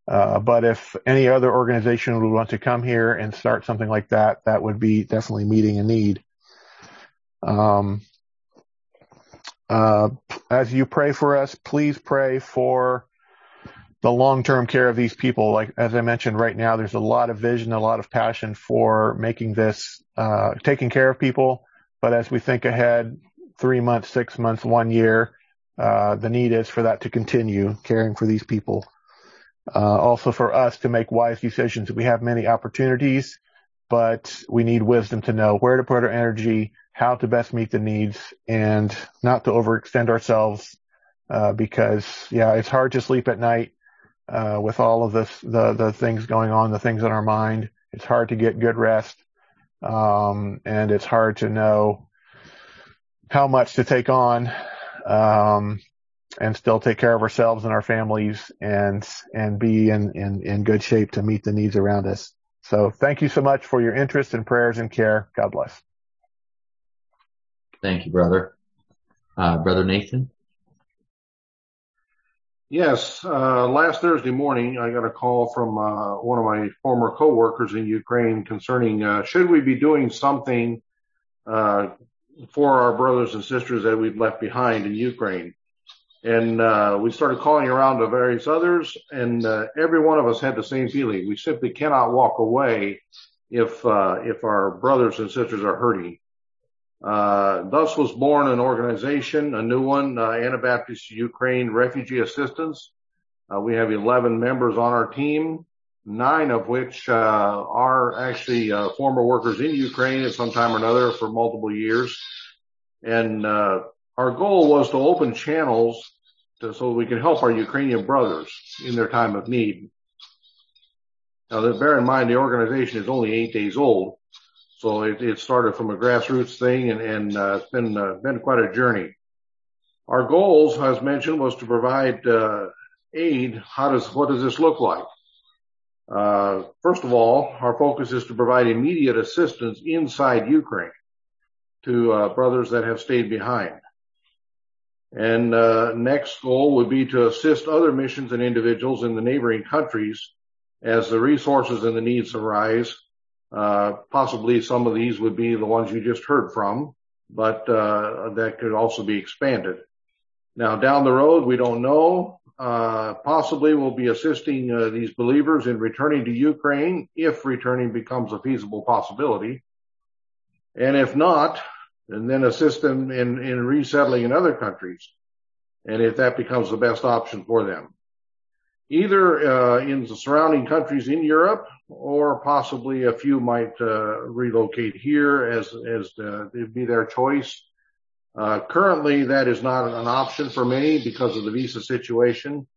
Uh, but if any other organization would want to come here and start something like that, that would be definitely meeting a need. Um, uh, as you pray for us, please pray for the long-term care of these people. Like, as I mentioned right now, there's a lot of vision, a lot of passion for making this, uh, taking care of people. But as we think ahead, three months, six months, one year, uh, the need is for that to continue caring for these people. Uh, also for us to make wise decisions. We have many opportunities, but we need wisdom to know where to put our energy, how to best meet the needs and not to overextend ourselves, uh, because yeah, it's hard to sleep at night, uh, with all of this, the, the things going on, the things in our mind. It's hard to get good rest. Um, and it's hard to know how much to take on, um, and still take care of ourselves and our families and, and be in, in, in good shape to meet the needs around us. So thank you so much for your interest and prayers and care. God bless. Thank you, brother. Uh, brother Nathan? Yes, uh, last Thursday morning, I got a call from uh, one of my former coworkers in Ukraine concerning uh, should we be doing something uh, for our brothers and sisters that we've left behind in Ukraine. And uh, we started calling around to various others, and every one of us had the same feeling. We simply cannot walk away if if our brothers and sisters are hurting. Uh, thus was born an organization, a new one, uh, Anabaptist Ukraine Refugee Assistance. Uh, we have 11 members on our team, nine of which uh, are actually former workers in Ukraine at some time or another for multiple years. And uh, our goal was to open channels to, so we can help our Ukrainian brothers in their time of need. Now, bear in mind the organization is only eight days old, so it, it started from a grassroots thing and, and uh, it's been, uh, been quite a journey. Our goals, as mentioned, was to provide, uh, aid. How does, what does this look like? Uh, first of all, our focus is to provide immediate assistance inside Ukraine to, uh, brothers that have stayed behind. And, uh, next goal would be to assist other missions and individuals in the neighboring countries as the resources and the needs arise possibly some of these would be the ones you just heard from, but uh, that could also be expanded. Now, down the road, we don't know. Uh, possibly we'll be assisting these believers in returning to Ukraine if returning becomes a feasible possibility. And if not, and then assist them in, in resettling in other countries. And if that becomes the best option for them either uh, in the surrounding countries in Europe or possibly a few might uh, relocate here as as uh, it'd be their choice. Uh, currently, that is not an option for many because of the visa situation,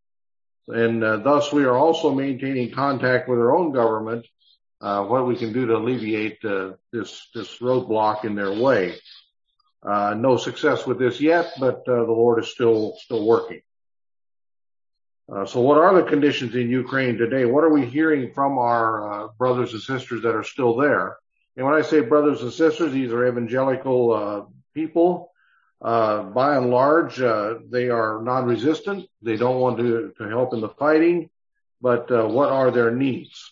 and thus we are also maintaining contact with our own government. Uh, what we can do to alleviate this this roadblock in their way. no success with this yet, but the Lord is still still working. Uh, so what are the conditions in Ukraine today? What are we hearing from our uh, brothers and sisters that are still there? And when I say brothers and sisters, these are evangelical uh, people. Uh, by and large, uh, they are non-resistant. They don't want to, to help in the fighting. But what are their needs?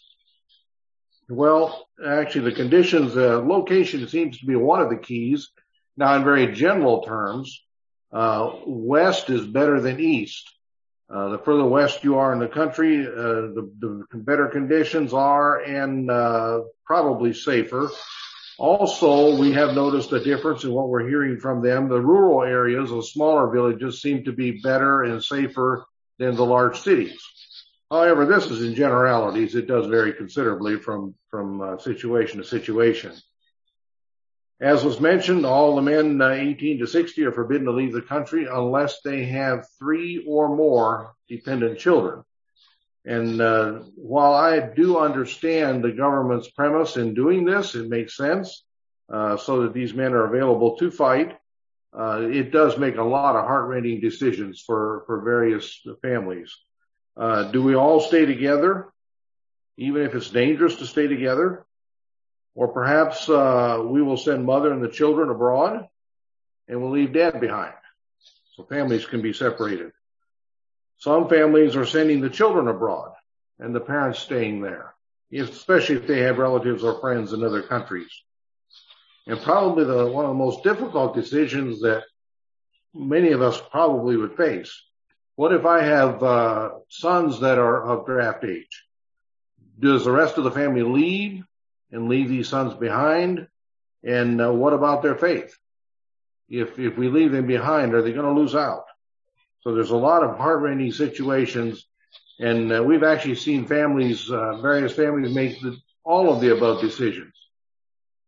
Well, actually, the conditions, location seems to be one of the keys. Now, in very general terms, west is better than east. Uh, the further west you are in the country, uh, the, better conditions are and uh, probably safer. Also, we have noticed a difference in what we're hearing from them. The rural areas, the smaller villages, seem to be better and safer than the large cities. However, this is in generalities. It does vary considerably from, from situation to situation. As was mentioned, all the men uh, 18 to 60 are forbidden to leave the country unless they have three or more dependent children. And uh, while I do understand the government's premise in doing this, it makes sense uh, so that these men are available to fight. Uh, it does make a lot of heart-rending decisions for for various families. Uh, do we all stay together, even if it's dangerous to stay together? Or perhaps uh, we will send mother and the children abroad and we'll leave dad behind. So families can be separated. Some families are sending the children abroad and the parents staying there, especially if they have relatives or friends in other countries. And probably the, one of the most difficult decisions that many of us probably would face. What if I have uh, sons that are of draft age? Does the rest of the family leave and leave these sons behind? And uh, what about their faith? If if we leave them behind, are they going to lose out? So there's a lot of heart-rending situations, and uh, we've actually seen families, uh, various families, make the, all of the above decisions.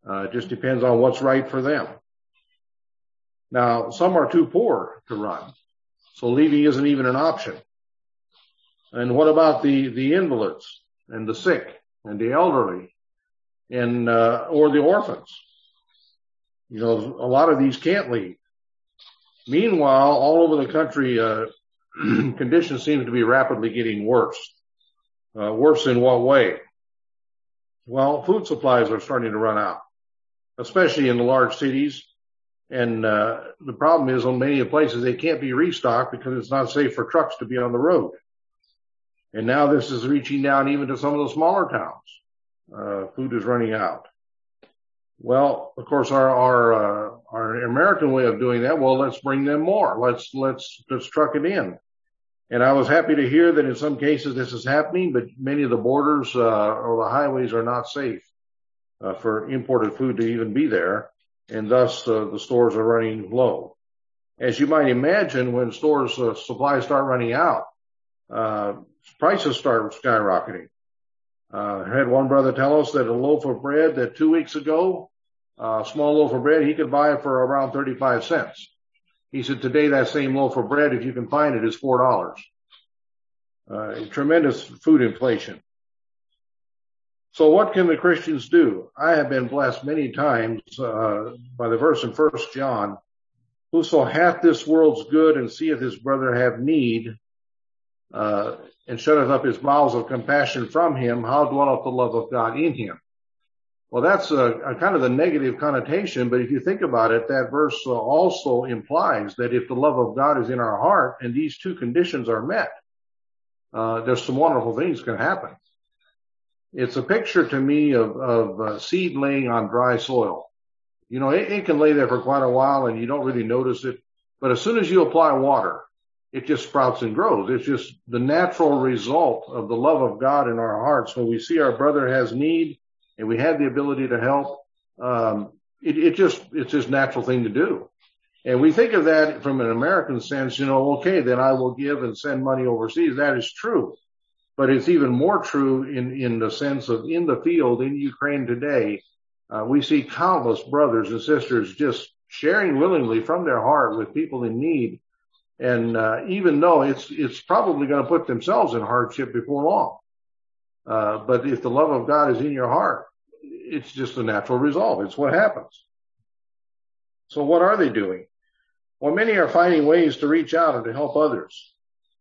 Uh, it just depends on what's right for them. Now, some are too poor to run, so leaving isn't even an option. And what about the the invalids and the sick and the elderly and uh, or the orphans? You know, a lot of these can't leave. Meanwhile, all over the country, uh, <clears throat> conditions seem to be rapidly getting worse. Uh, worse in what way? Well, food supplies are starting to run out, especially in the large cities. And uh, the problem is, on many places, they can't be restocked because it's not safe for trucks to be on the road. And now this is reaching down even to some of the smaller towns. Uh, food is running out. Well, of course, our our uh, our American way of doing that. Well, let's bring them more. Let's let's let's truck it in. And I was happy to hear that in some cases this is happening, but many of the borders uh, or the highways are not safe uh, for imported food to even be there, and thus uh, the stores are running low. As you might imagine, when stores uh, supplies start running out, uh, prices start skyrocketing. Uh, I had one brother tell us that a loaf of bread that two weeks ago, a small loaf of bread, he could buy for around 35 cents. He said today that same loaf of bread, if you can find it, is $4. Uh, tremendous food inflation. So what can the Christians do? I have been blessed many times uh, by the verse in First John, Whoso hath this world's good and seeth his brother have need, uh, and shutteth up his bowels of compassion from him, how dwelleth the love of God in him? Well, that's a, a kind of the negative connotation, but if you think about it, that verse uh, also implies that if the love of God is in our heart and these two conditions are met, uh, there's some wonderful things can happen. It's a picture to me of, of uh, seed laying on dry soil. You know, it, it can lay there for quite a while and you don't really notice it, but as soon as you apply water, it just sprouts and grows. It's just the natural result of the love of God in our hearts. When we see our brother has need and we have the ability to help, um, it, it just, it's just natural thing to do. And we think of that from an American sense, you know, okay, then I will give and send money overseas. That is true. But it's even more true in, in the sense of in the field in Ukraine today, uh, we see countless brothers and sisters just sharing willingly from their heart with people in need and uh, even though it's it's probably going to put themselves in hardship before long, uh, but if the love of God is in your heart, it's just a natural result. It's what happens. So what are they doing? Well, many are finding ways to reach out and to help others,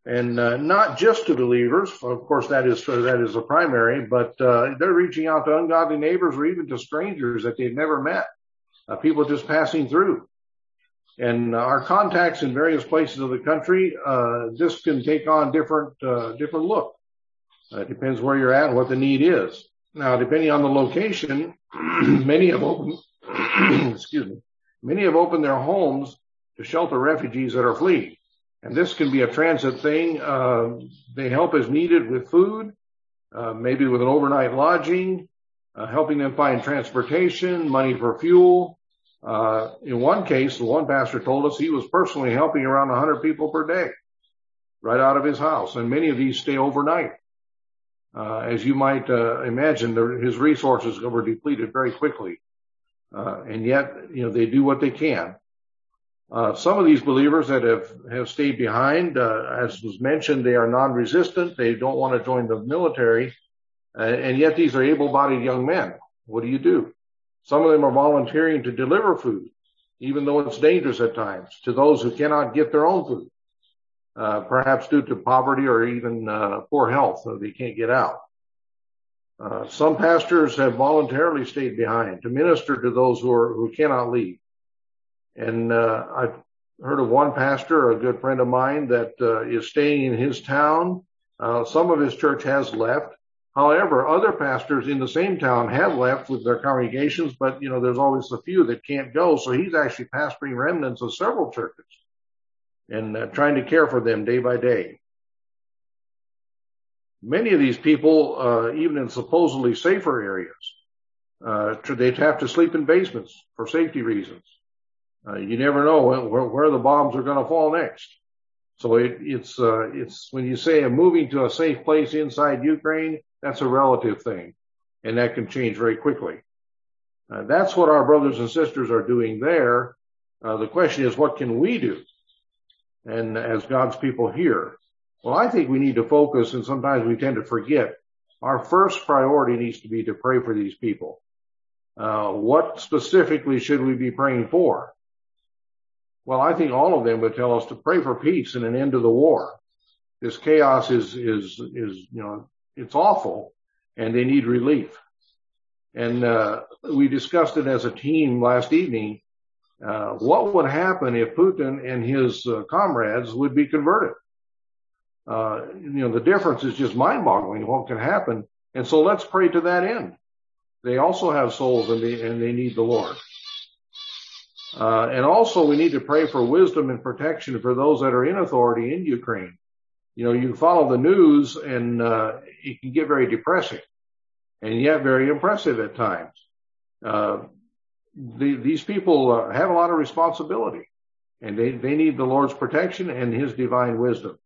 and uh, not just to believers. Of course, that is that is a primary, but uh, they're reaching out to ungodly neighbors or even to strangers that they've never met, uh, people just passing through. And our contacts in various places of the country, uh, this can take on different, uh, different look. Uh, it depends where you're at and what the need is. Now, depending on the location, <clears throat> many have opened, <clears throat> excuse me, many have opened their homes to shelter refugees that are fleeing. And this can be a transit thing. Uh, they help as needed with food, uh, maybe with an overnight lodging, uh, helping them find transportation, money for fuel, in one case, the one pastor told us he was personally helping around 100 people per day. right out of his house. And many of these stay overnight. Uh, as you might uh, imagine, his resources were depleted very quickly. Uh, and yet, you know, they do what they can. Uh, some of these believers that have, have stayed behind, uh, as was mentioned, they are non-resistant. They don't want to join the military. Uh, and yet these are able-bodied young men. What do you do? Some of them are volunteering to deliver food, even though it's dangerous at times, to those who cannot get their own food, uh, perhaps due to poverty or even uh, poor health, so they can't get out. Uh, some pastors have voluntarily stayed behind to minister to those who are who cannot leave. And uh, I've heard of one pastor, a good friend of mine, that uh, is staying in his town. Uh, some of his church has left. However, other pastors in the same town have left with their congregations, but you know, there's always a few that can't go. So he's actually pastoring remnants of several churches and uh, trying to care for them day by day. Many of these people, uh, even in supposedly safer areas, uh, they'd have to sleep in basements for safety reasons. Uh, you never know where, where the bombs are going to fall next. So it, it's uh, it's when you say I'm moving to a safe place inside Ukraine, that's a relative thing, and that can change very quickly. Uh, that's what our brothers and sisters are doing there. Uh, the question is, what can we do? And as God's people here, well, I think we need to focus, and sometimes we tend to forget. Our first priority needs to be to pray for these people. Uh, what specifically should we be praying for? Well, I think all of them would tell us to pray for peace and an end to the war. This chaos is, is, is, you know, it's awful and they need relief. And, uh, we discussed it as a team last evening. Uh, what would happen if Putin and his uh, comrades would be converted? Uh, you know, the difference is just mind boggling what can happen. And so let's pray to that end. They also have souls and they, and they need the Lord. Uh, and also we need to pray for wisdom and protection for those that are in authority in Ukraine. You know, you follow the news and, uh, it can get very depressing and yet very impressive at times. Uh, the, these people uh, have a lot of responsibility and they, they need the Lord's protection and his divine wisdom.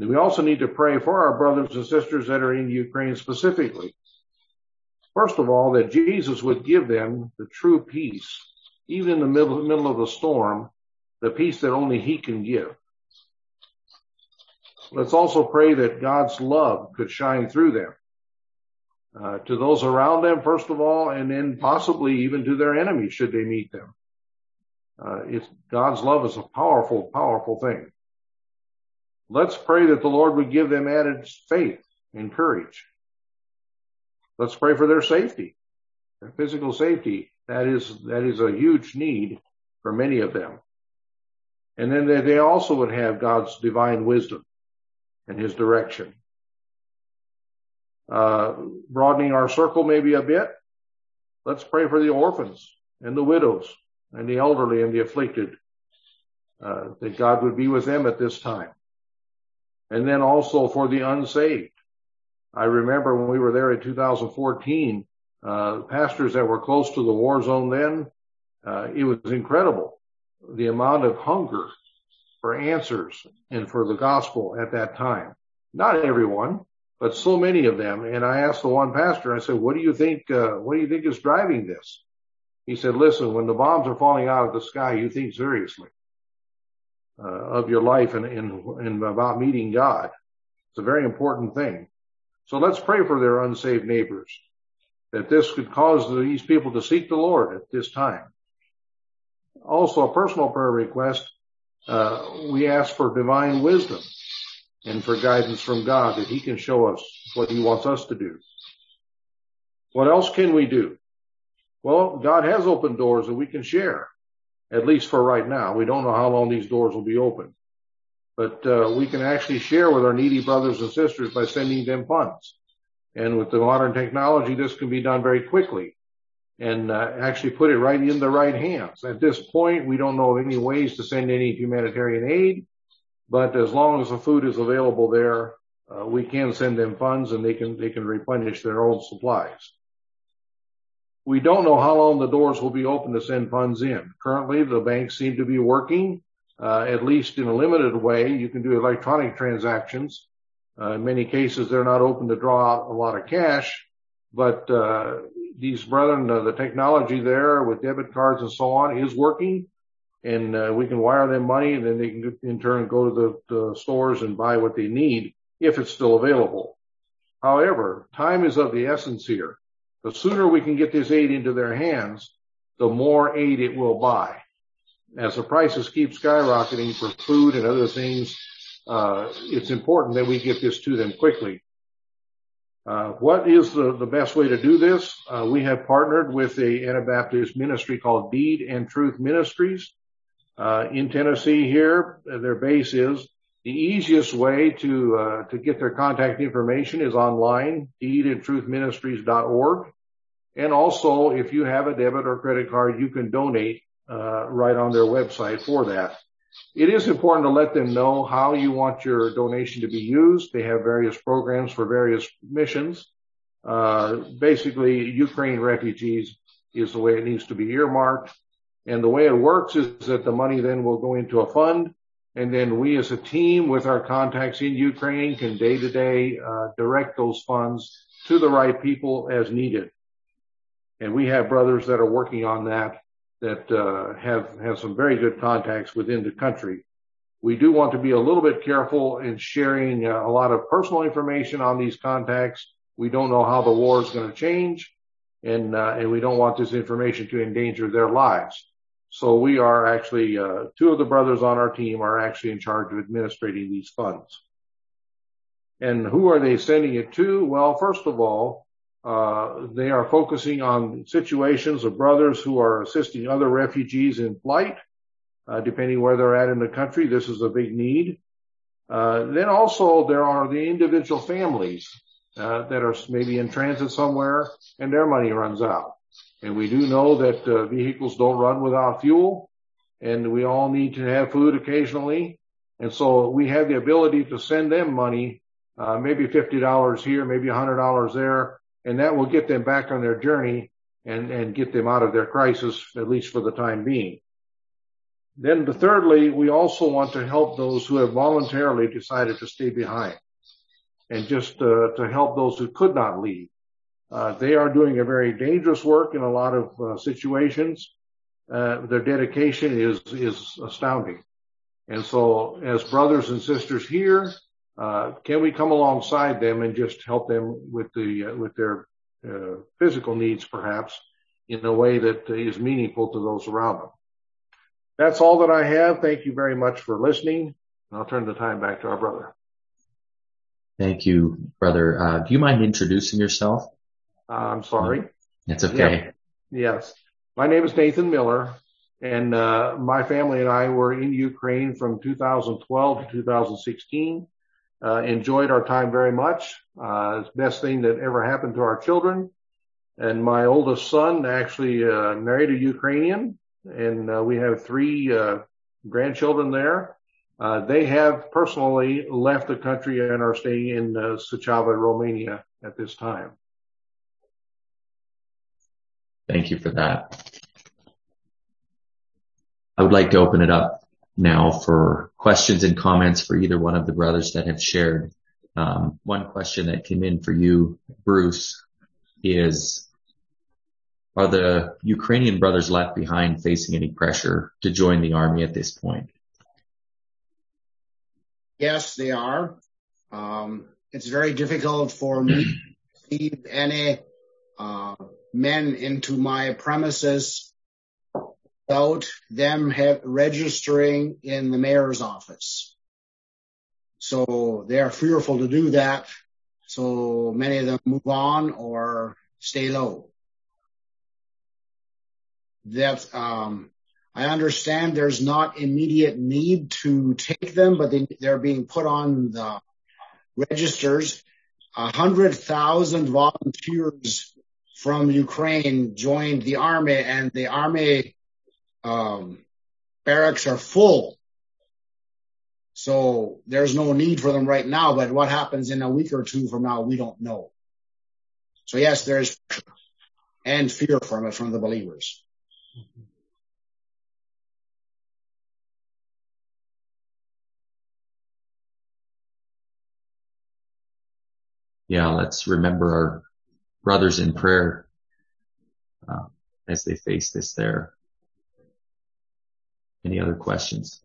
And we also need to pray for our brothers and sisters that are in Ukraine specifically. First of all, that Jesus would give them the true peace, even in the middle, middle of the storm, the peace that only He can give. Let's also pray that God's love could shine through them. Uh, to those around them, first of all, and then possibly even to their enemies should they meet them. Uh, God's love is a powerful, powerful thing. Let's pray that the Lord would give them added faith and courage. Let's pray for their safety, their physical safety. That is, that is a huge need for many of them. And then they, they also would have God's divine wisdom and his direction. Uh, broadening our circle maybe a bit. Let's pray for the orphans and the widows and the elderly and the afflicted. Uh, that God would be with them at this time. And then also for the unsaved. I remember when we were there in 2014, uh, pastors that were close to the war zone then, uh, it was incredible. The amount of hunger for answers and for the gospel at that time. Not everyone, but so many of them. And I asked the one pastor, I said, what do you think, uh, what do you think is driving this? He said, listen, when the bombs are falling out of the sky, you think seriously, uh, of your life and, and, and about meeting God. It's a very important thing. So let's pray for their unsaved neighbors that this could cause these people to seek the Lord at this time. Also a personal prayer request, we ask for divine wisdom and for guidance from God that he can show us what he wants us to do. What else can we do? Well, God has opened doors that we can share, at least for right now. We don't know how long these doors will be open but uh, we can actually share with our needy brothers and sisters by sending them funds. And with the modern technology, this can be done very quickly and uh, actually put it right in the right hands. At this point, we don't know of any ways to send any humanitarian aid, but as long as the food is available there, uh, we can send them funds and they can they can replenish their own supplies. We don't know how long the doors will be open to send funds in. Currently, the banks seem to be working uh, at least in a limited way. You can do electronic transactions. Uh, in many cases, they're not open to draw out a lot of cash, but uh, these brethren, uh, the technology there with debit cards and so on is working, and uh, we can wire them money, and then they can in turn go to the, the stores and buy what they need if it's still available. However, time is of the essence here. The sooner we can get this aid into their hands, the more aid it will buy. As the prices keep skyrocketing for food and other things, uh, it's important that we get this to them quickly. Uh, what is the, best way to do this? Uh, we have partnered with a Anabaptist ministry called Deed and Truth Ministries uh, in Tennessee. Here, their base is the easiest way to uh, to get their contact information is online, deedandtruthministries.org. And also, if you have a debit or credit card, you can donate uh, right on their website for that. It is important to let them know how you want your donation to be used. They have various programs for various missions. Uh, basically, Ukraine refugees is the way it needs to be earmarked. And the way it works is that the money then will go into a fund and then we as a team with our contacts in Ukraine can day to day direct those funds to the right people as needed. And we have brothers that are working on that that uh, have have some very good contacts within the country. We do want to be a little bit careful in sharing uh, a lot of personal information on these contacts. We don't know how the war is going to change, and uh, and we don't want this information to endanger their lives. So we are actually uh, two of the brothers on our team are actually in charge of administrating these funds. And who are they sending it to? Well, first of all, they are focusing on situations of brothers who are assisting other refugees in flight, uh, depending where they're at in the country. This is a big need. Uh, then also there are the individual families uh, that are maybe in transit somewhere and their money runs out. And we do know that uh, vehicles don't run without fuel and we all need to have food occasionally. And so we have the ability to send them money, uh, maybe $50 here, maybe $100 there, and that will get them back on their journey and, and get them out of their crisis, at least for the time being. Then the thirdly, we also want to help those who have voluntarily decided to stay behind and just uh, to help those who could not leave. Uh, they are doing a very dangerous work in a lot of uh, situations. Uh, their dedication is is astounding. And so, as brothers and sisters here, can we come alongside them and just help them with the uh, with their uh, physical needs, perhaps, in a way that is meaningful to those around them? That's all that I have. Thank you very much for listening. I'll turn the time back to our brother. Thank you, brother. do you mind introducing yourself? I'm sorry. It's okay. Yes. My name is Nathan Miller, and uh, my family and I were in Ukraine from 2012 to 2016. Uh, enjoyed our time very much. Uh, it's the best thing that ever happened to our children. And my oldest son actually uh, married a Ukrainian, and uh, we have three uh, grandchildren there. Uh, they have personally left the country and are staying in uh, Suceava, Romania at this time. Thank you for that. I would like to open it up now for questions and comments for either one of the brothers that have shared. Um, one question that came in for you, Bruce, is are the Ukrainian brothers left behind facing any pressure to join the army at this point? Yes, they are. Um, it's very difficult for me to see any uh, men into my premises without them registering in the mayor's office. So they are fearful to do that. So many of them move on or stay low. Um, I understand there's not immediate need to take them, but they, they're being put on the registers. A hundred thousand volunteers from Ukraine joined the army and the army um, barracks are full. So there's no need for them right now, but what happens in a week or two from now, we don't know. So yes, there is pressure and fear from it from the believers. Yeah, let's remember our brothers in prayer uh, as they face this there. Any other questions?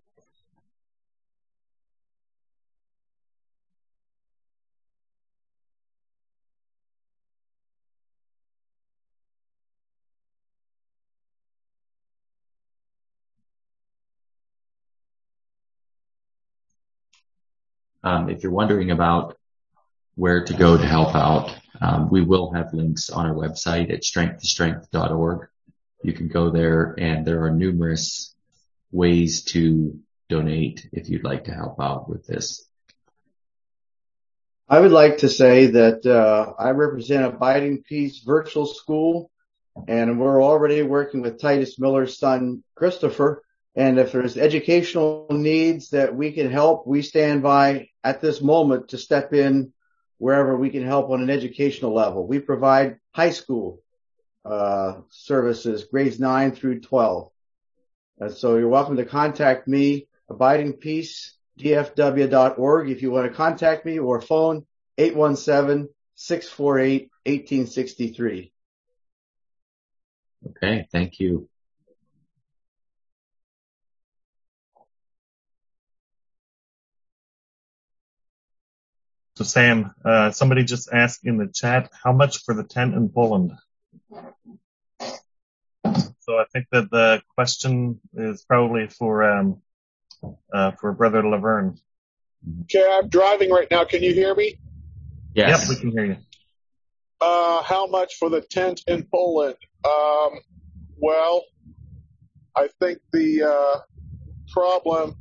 Um, if you're wondering about where to go to help out, um, we will have links on our website at strength2strength.org. You can go there and there are numerous ways to donate if you'd like to help out with this. I would like to say that uh, I represent Abiding Peace Virtual School, and we're already working with Titus Miller's son Christopher and if there's educational needs that we can help, we stand by at this moment to step in wherever we can help on an educational level. We provide high school uh, services, grades 9 through 12. And so you're welcome to contact me, abidingpeacedfw.org if you want to contact me or phone 817-648-1863. Okay, thank you. So Sam, uh, somebody just asked in the chat, how much for the tent in Poland? So I think that the question is probably for, um, uh, for Brother Laverne. Okay, I'm driving right now. Can you hear me? Yes. Yep, we can hear you. Uh, how much for the tent in Poland? Um, well, I think the, uh, problem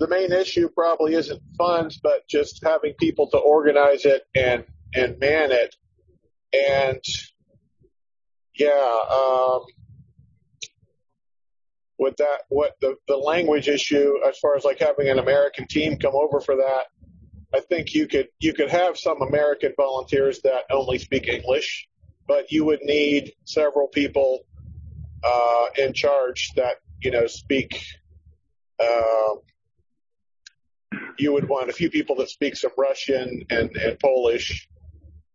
the main issue probably isn't funds, but just having people to organize it and and man it. And yeah, um, with that, what the the language issue as far as like having an American team come over for that, I think you could you could have some American volunteers that only speak English, but you would need several people uh, in charge that you know speak. Uh, you would want a few people that speak some Russian and, and Polish.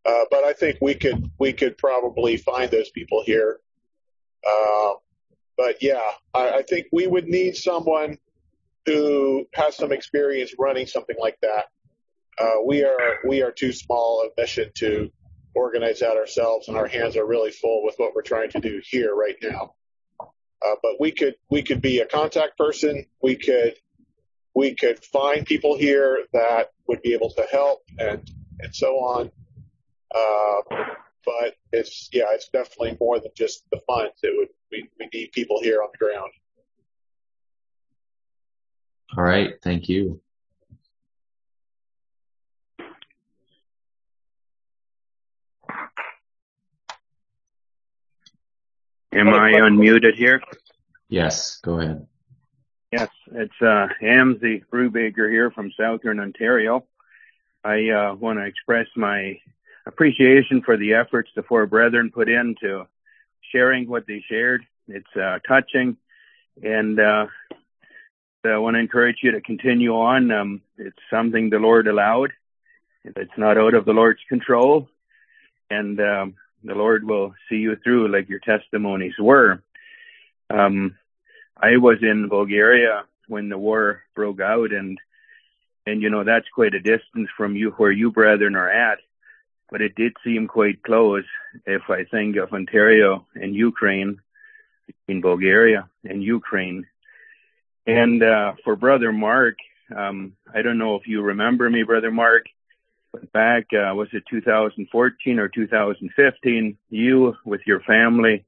Uh, but I think we could we could probably find those people here. Uh, but yeah, I, I think we would need someone who has some experience running something like that. Uh, we are we are too small a mission to organize that ourselves, and our hands are really full with what we're trying to do here right now. Uh, but we could we could be a contact person. We could we could find people here that would be able to help and and so on. Uh, but it's yeah, it's definitely more than just the funds. It would we, we need people here on the ground. All right, thank you. Am I unmuted here? Yes, go ahead. Yes, it's uh, Amsey Brubaker here from Southern Ontario. I uh, want to express my appreciation for the efforts the four brethren put into sharing what they shared. It's uh, touching, and uh, I want to encourage you to continue on. Um, it's something the Lord allowed. It's not out of the Lord's control, and um, the Lord will see you through, like your testimonies were. Um, I was in Bulgaria when the war broke out and, and you know, that's quite a distance from you where you brethren are at, but it did seem quite close if I think of Ontario and Ukraine, in Bulgaria and Ukraine. And, uh, for brother Mark, um, I don't know if you remember me, brother Mark, but back, uh, was it 2014 or 2015? You with your family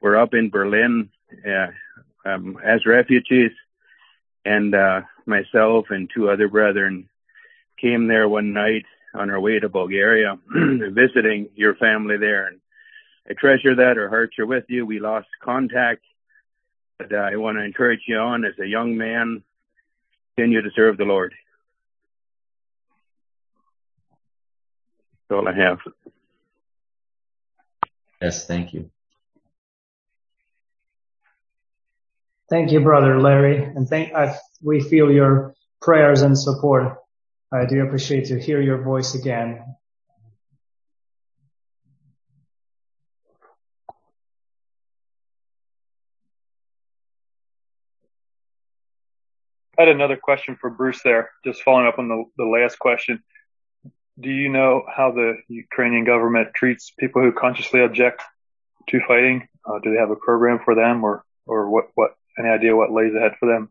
were up in Berlin, uh, um, as refugees, and uh, myself and two other brethren came there one night on our way to Bulgaria, <clears throat> visiting your family there. And I treasure that. Our hearts are with you. We lost contact, but uh, I want to encourage you on as a young man, continue to serve the Lord. That's all I have. Yes, thank you. Thank you, brother Larry, and thank I, we feel your prayers and support. I do appreciate to hear your voice again. I had another question for Bruce there, just following up on the, the last question. Do you know how the Ukrainian government treats people who consciously object to fighting? Uh, do they have a program for them or, or what, what, any idea what lays ahead for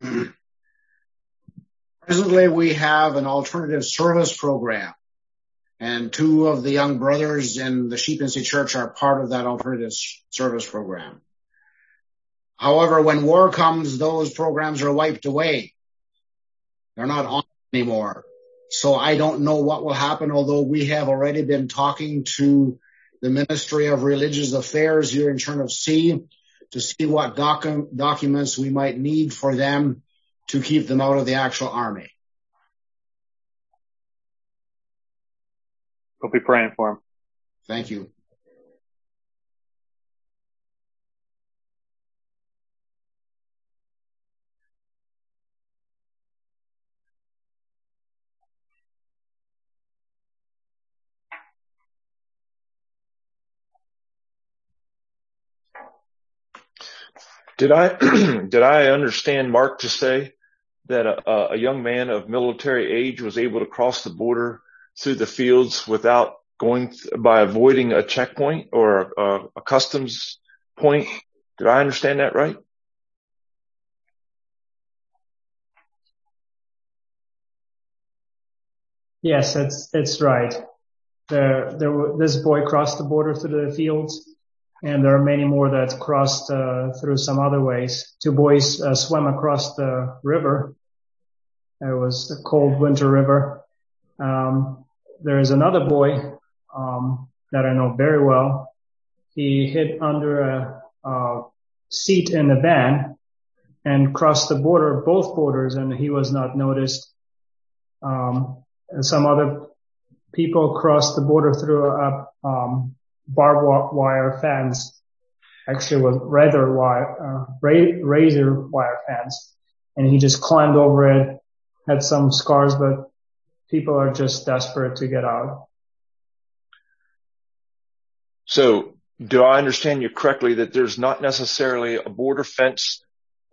them? <clears throat> Presently, we have an alternative service program and two of the young brothers in the Sheep Institute Church are part of that alternative service program. However, when war comes, those programs are wiped away. They're not on anymore. So I don't know what will happen, although we have already been talking to the Ministry of Religious Affairs here in Cherniv to see what docu- documents we might need for them to keep them out of the actual army. We'll be praying for him. Thank you. Did I <clears throat> did I understand Mark to say that a, a, young man of military age was able to cross the border through the fields without going by avoiding a checkpoint or a, a customs point? Did I understand that right? Yes, it's it's right. There, there, this boy crossed the border through the fields and there are many more that crossed uh, through some other ways. Two boys uh, swam across the river. It was a cold winter river. Um, there is another boy um, that I know very well. He hid under a, a seat in the van and crossed the border, both borders, and he was not noticed. Um, some other people crossed the border through a um, barbed wire fence, actually with razor wire, uh, razor wire fence, and he just climbed over it, had some scars, but people are just desperate to get out. So do I understand you correctly that there's not necessarily a border fence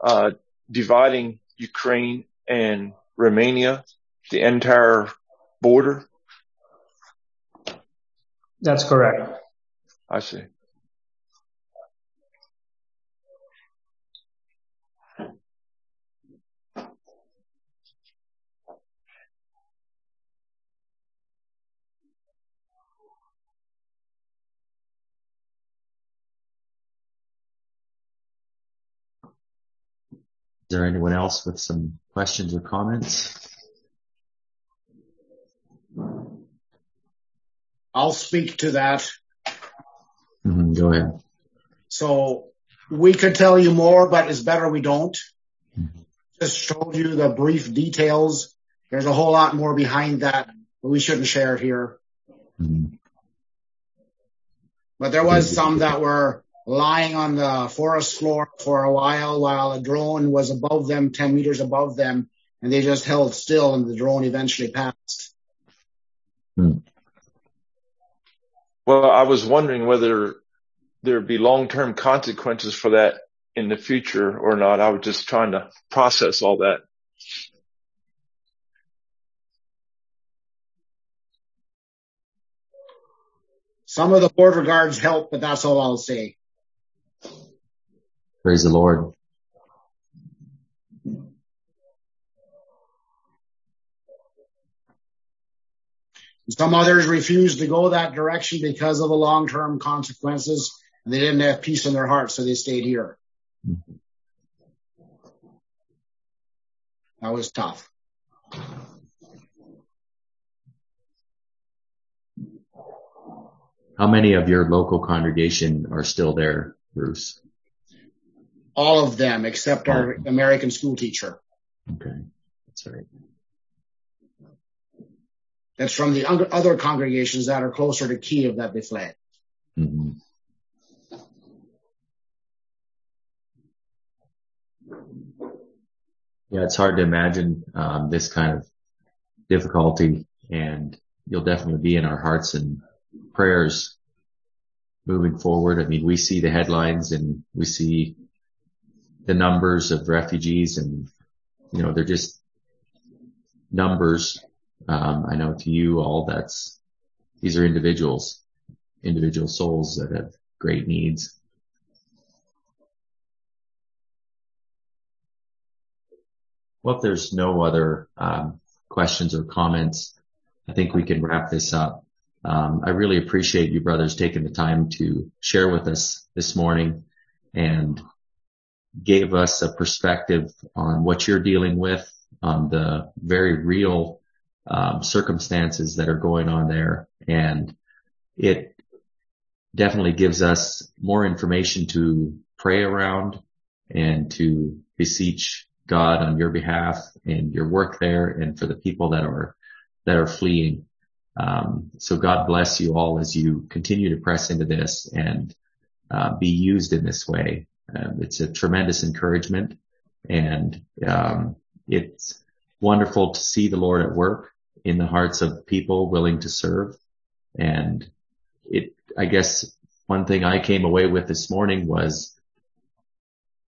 uh, dividing Ukraine and Romania, the entire border? That's correct. I see. Is there anyone else with some questions or comments? I'll speak to that. Mm-hmm, go ahead. So we could tell you more, but it's better we don't. Mm-hmm. Just showed you the brief details. There's a whole lot more behind that, but we shouldn't share it here. Mm-hmm. But there was some that were lying on the forest floor for a while while a drone was above them, 10 meters above them, and they just held still and the drone eventually passed. Hmm. Well, I was wondering whether there'd be long-term consequences for that in the future or not. I was just trying to process all that. Some of the border guards help, but that's all I'll say. Praise the Lord. Some others refused to go that direction because of the long-term consequences and they didn't have peace in their hearts, so they stayed here. That was tough. How many of your local congregation are still there, Bruce? all of them except our American school teacher. Okay. That's right. That's from the other congregations that are closer to Kiev that they fled. Mm-hmm. Yeah, it's hard to imagine um, this kind of difficulty, and you'll definitely be in our hearts and prayers moving forward. I mean, we see the headlines and we see the numbers of refugees and you know, they're just numbers. Um, I know to you all that's, these are individuals, individual souls that have great needs. Well, if there's no other um, questions or comments, I think we can wrap this up. Um, I really appreciate you brothers taking the time to share with us this morning and gave us a perspective on what you're dealing with, on the very real um, circumstances that are going on there. And it definitely gives us more information to pray around and to beseech God on your behalf and your work there and for the people that are, that are fleeing. Um, so God bless you all as you continue to press into this and uh, be used in this way. Um, it's a tremendous encouragement and um, it's wonderful to see the Lord at work in the hearts of people willing to serve. And it, I guess one thing I came away with this morning was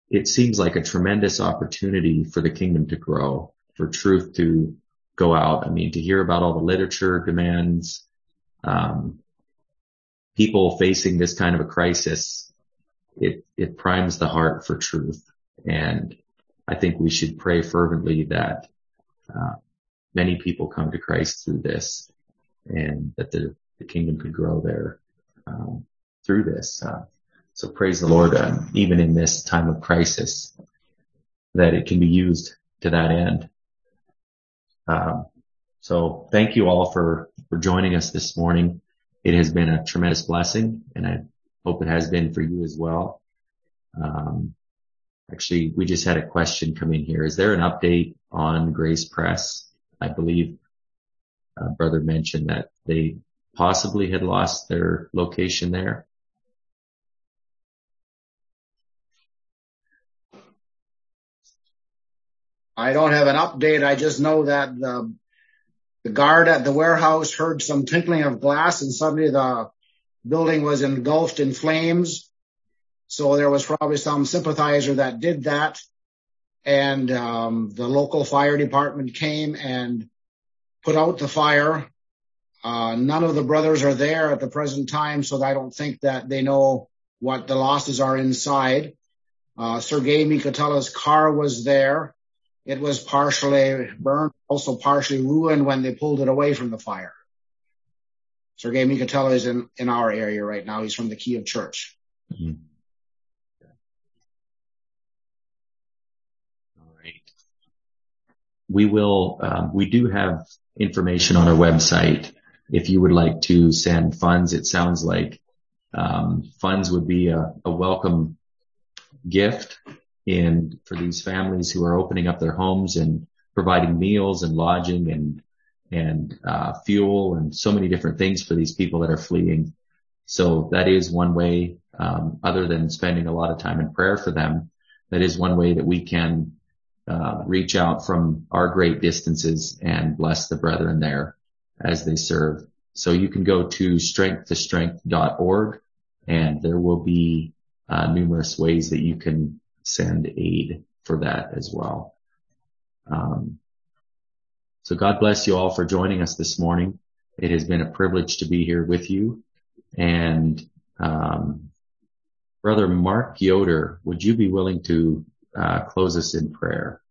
it seems like a tremendous opportunity for the kingdom to grow, for truth to go out. I mean, to hear about all the literature demands, um, people facing this kind of a crisis, it, it primes the heart for truth. And I think we should pray fervently that, uh, many people come to Christ through this and that the, the kingdom could grow there, um, through this. Uh, so praise the Lord, uh, even in this time of crisis, that it can be used to that end. Um, so thank you all for, for joining us this morning. It has been a tremendous blessing and I hope it has been for you as well. Um, actually, we just had a question come in here. Is there an update on Grace Press? I believe uh, brother mentioned that they possibly had lost their location there. I don't have an update. I just know that the, the guard at the warehouse heard some tinkling of glass and suddenly the building was engulfed in flames. So there was probably some sympathizer that did that. And um, the local fire department came and put out the fire. Uh, none of the brothers are there at the present time, so I don't think that they know what the losses are inside. Uh, Sergei Mikatella's car was there. It was partially burned, also partially ruined when they pulled it away from the fire. Sergei Mikatella is in, in our area right now. He's from the Kiev church. We will, um, we do have information on our website. If you would like to send funds, it sounds like um, funds would be a, a welcome gift in for these families who are opening up their homes and providing meals and lodging and and uh, fuel and so many different things for these people that are fleeing. So that is one way, um, other than spending a lot of time in prayer for them, that is one way that we can uh, reach out from our great distances and bless the brethren there as they serve. So you can go to strength2strength.org and there will be uh, numerous ways that you can send aid for that as well. Um, so God bless you all for joining us this morning. It has been a privilege to be here with you. And um, Brother Mark Yoder, would you be willing to uh, close us in prayer?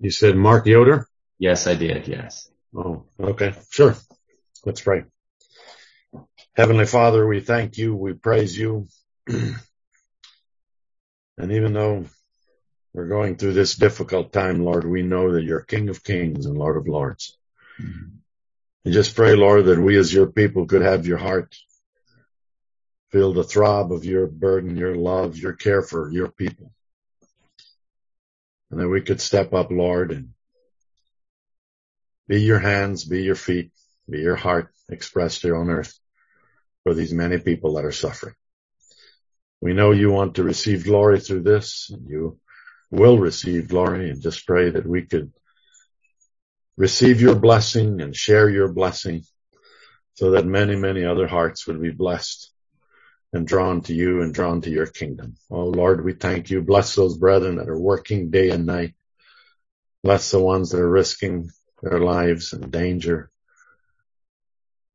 You said Mark Yoder? Yes, I did. Yes. Oh, okay. Sure. Let's pray. Heavenly Father, we thank you. We praise you. <clears throat> and even though we're going through this difficult time, Lord, we know that you're King of Kings and Lord of Lords. Mm-hmm. And just pray, Lord, that we as your people could have your heart, feel the throb of your burden, your love, your care for your people. And that we could step up, Lord, and be your hands, be your feet, be your heart expressed here on earth for these many people that are suffering. We know you want to receive glory through this and you will receive glory and just pray that we could receive your blessing and share your blessing so that many, many other hearts would be blessed and drawn to you and drawn to your kingdom. Oh Lord, we thank you. Bless those brethren that are working day and night. Bless the ones that are risking their lives in danger.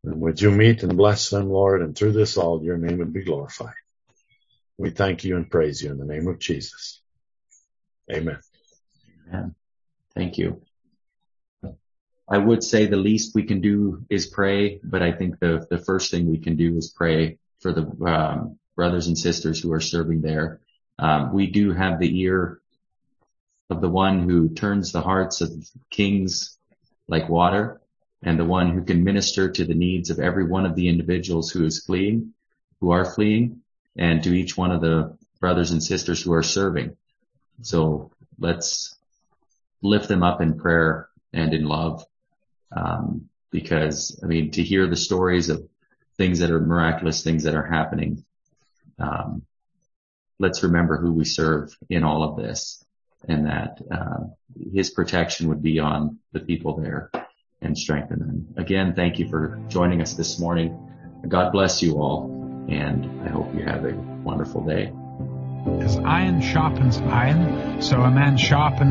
And would you meet and bless them, Lord, and through this all your name would be glorified. We thank you and praise you in the name of Jesus. Amen. Amen. Thank you. I would say the least we can do is pray, but I think the, the first thing we can do is pray for the um, brothers and sisters who are serving there. Um, we do have the ear of the one who turns the hearts of kings like water and the one who can minister to the needs of every one of the individuals who is fleeing, who are fleeing, and to each one of the brothers and sisters who are serving. So let's lift them up in prayer and in love. Um, because I mean, to hear the stories of things that are miraculous, things that are happening, um, let's remember who we serve in all of this and that uh, his protection would be on the people there and strengthen them. Again, thank you for joining us this morning. God bless you all, and I hope you have a wonderful day. As iron sharpens iron, so a man sharpens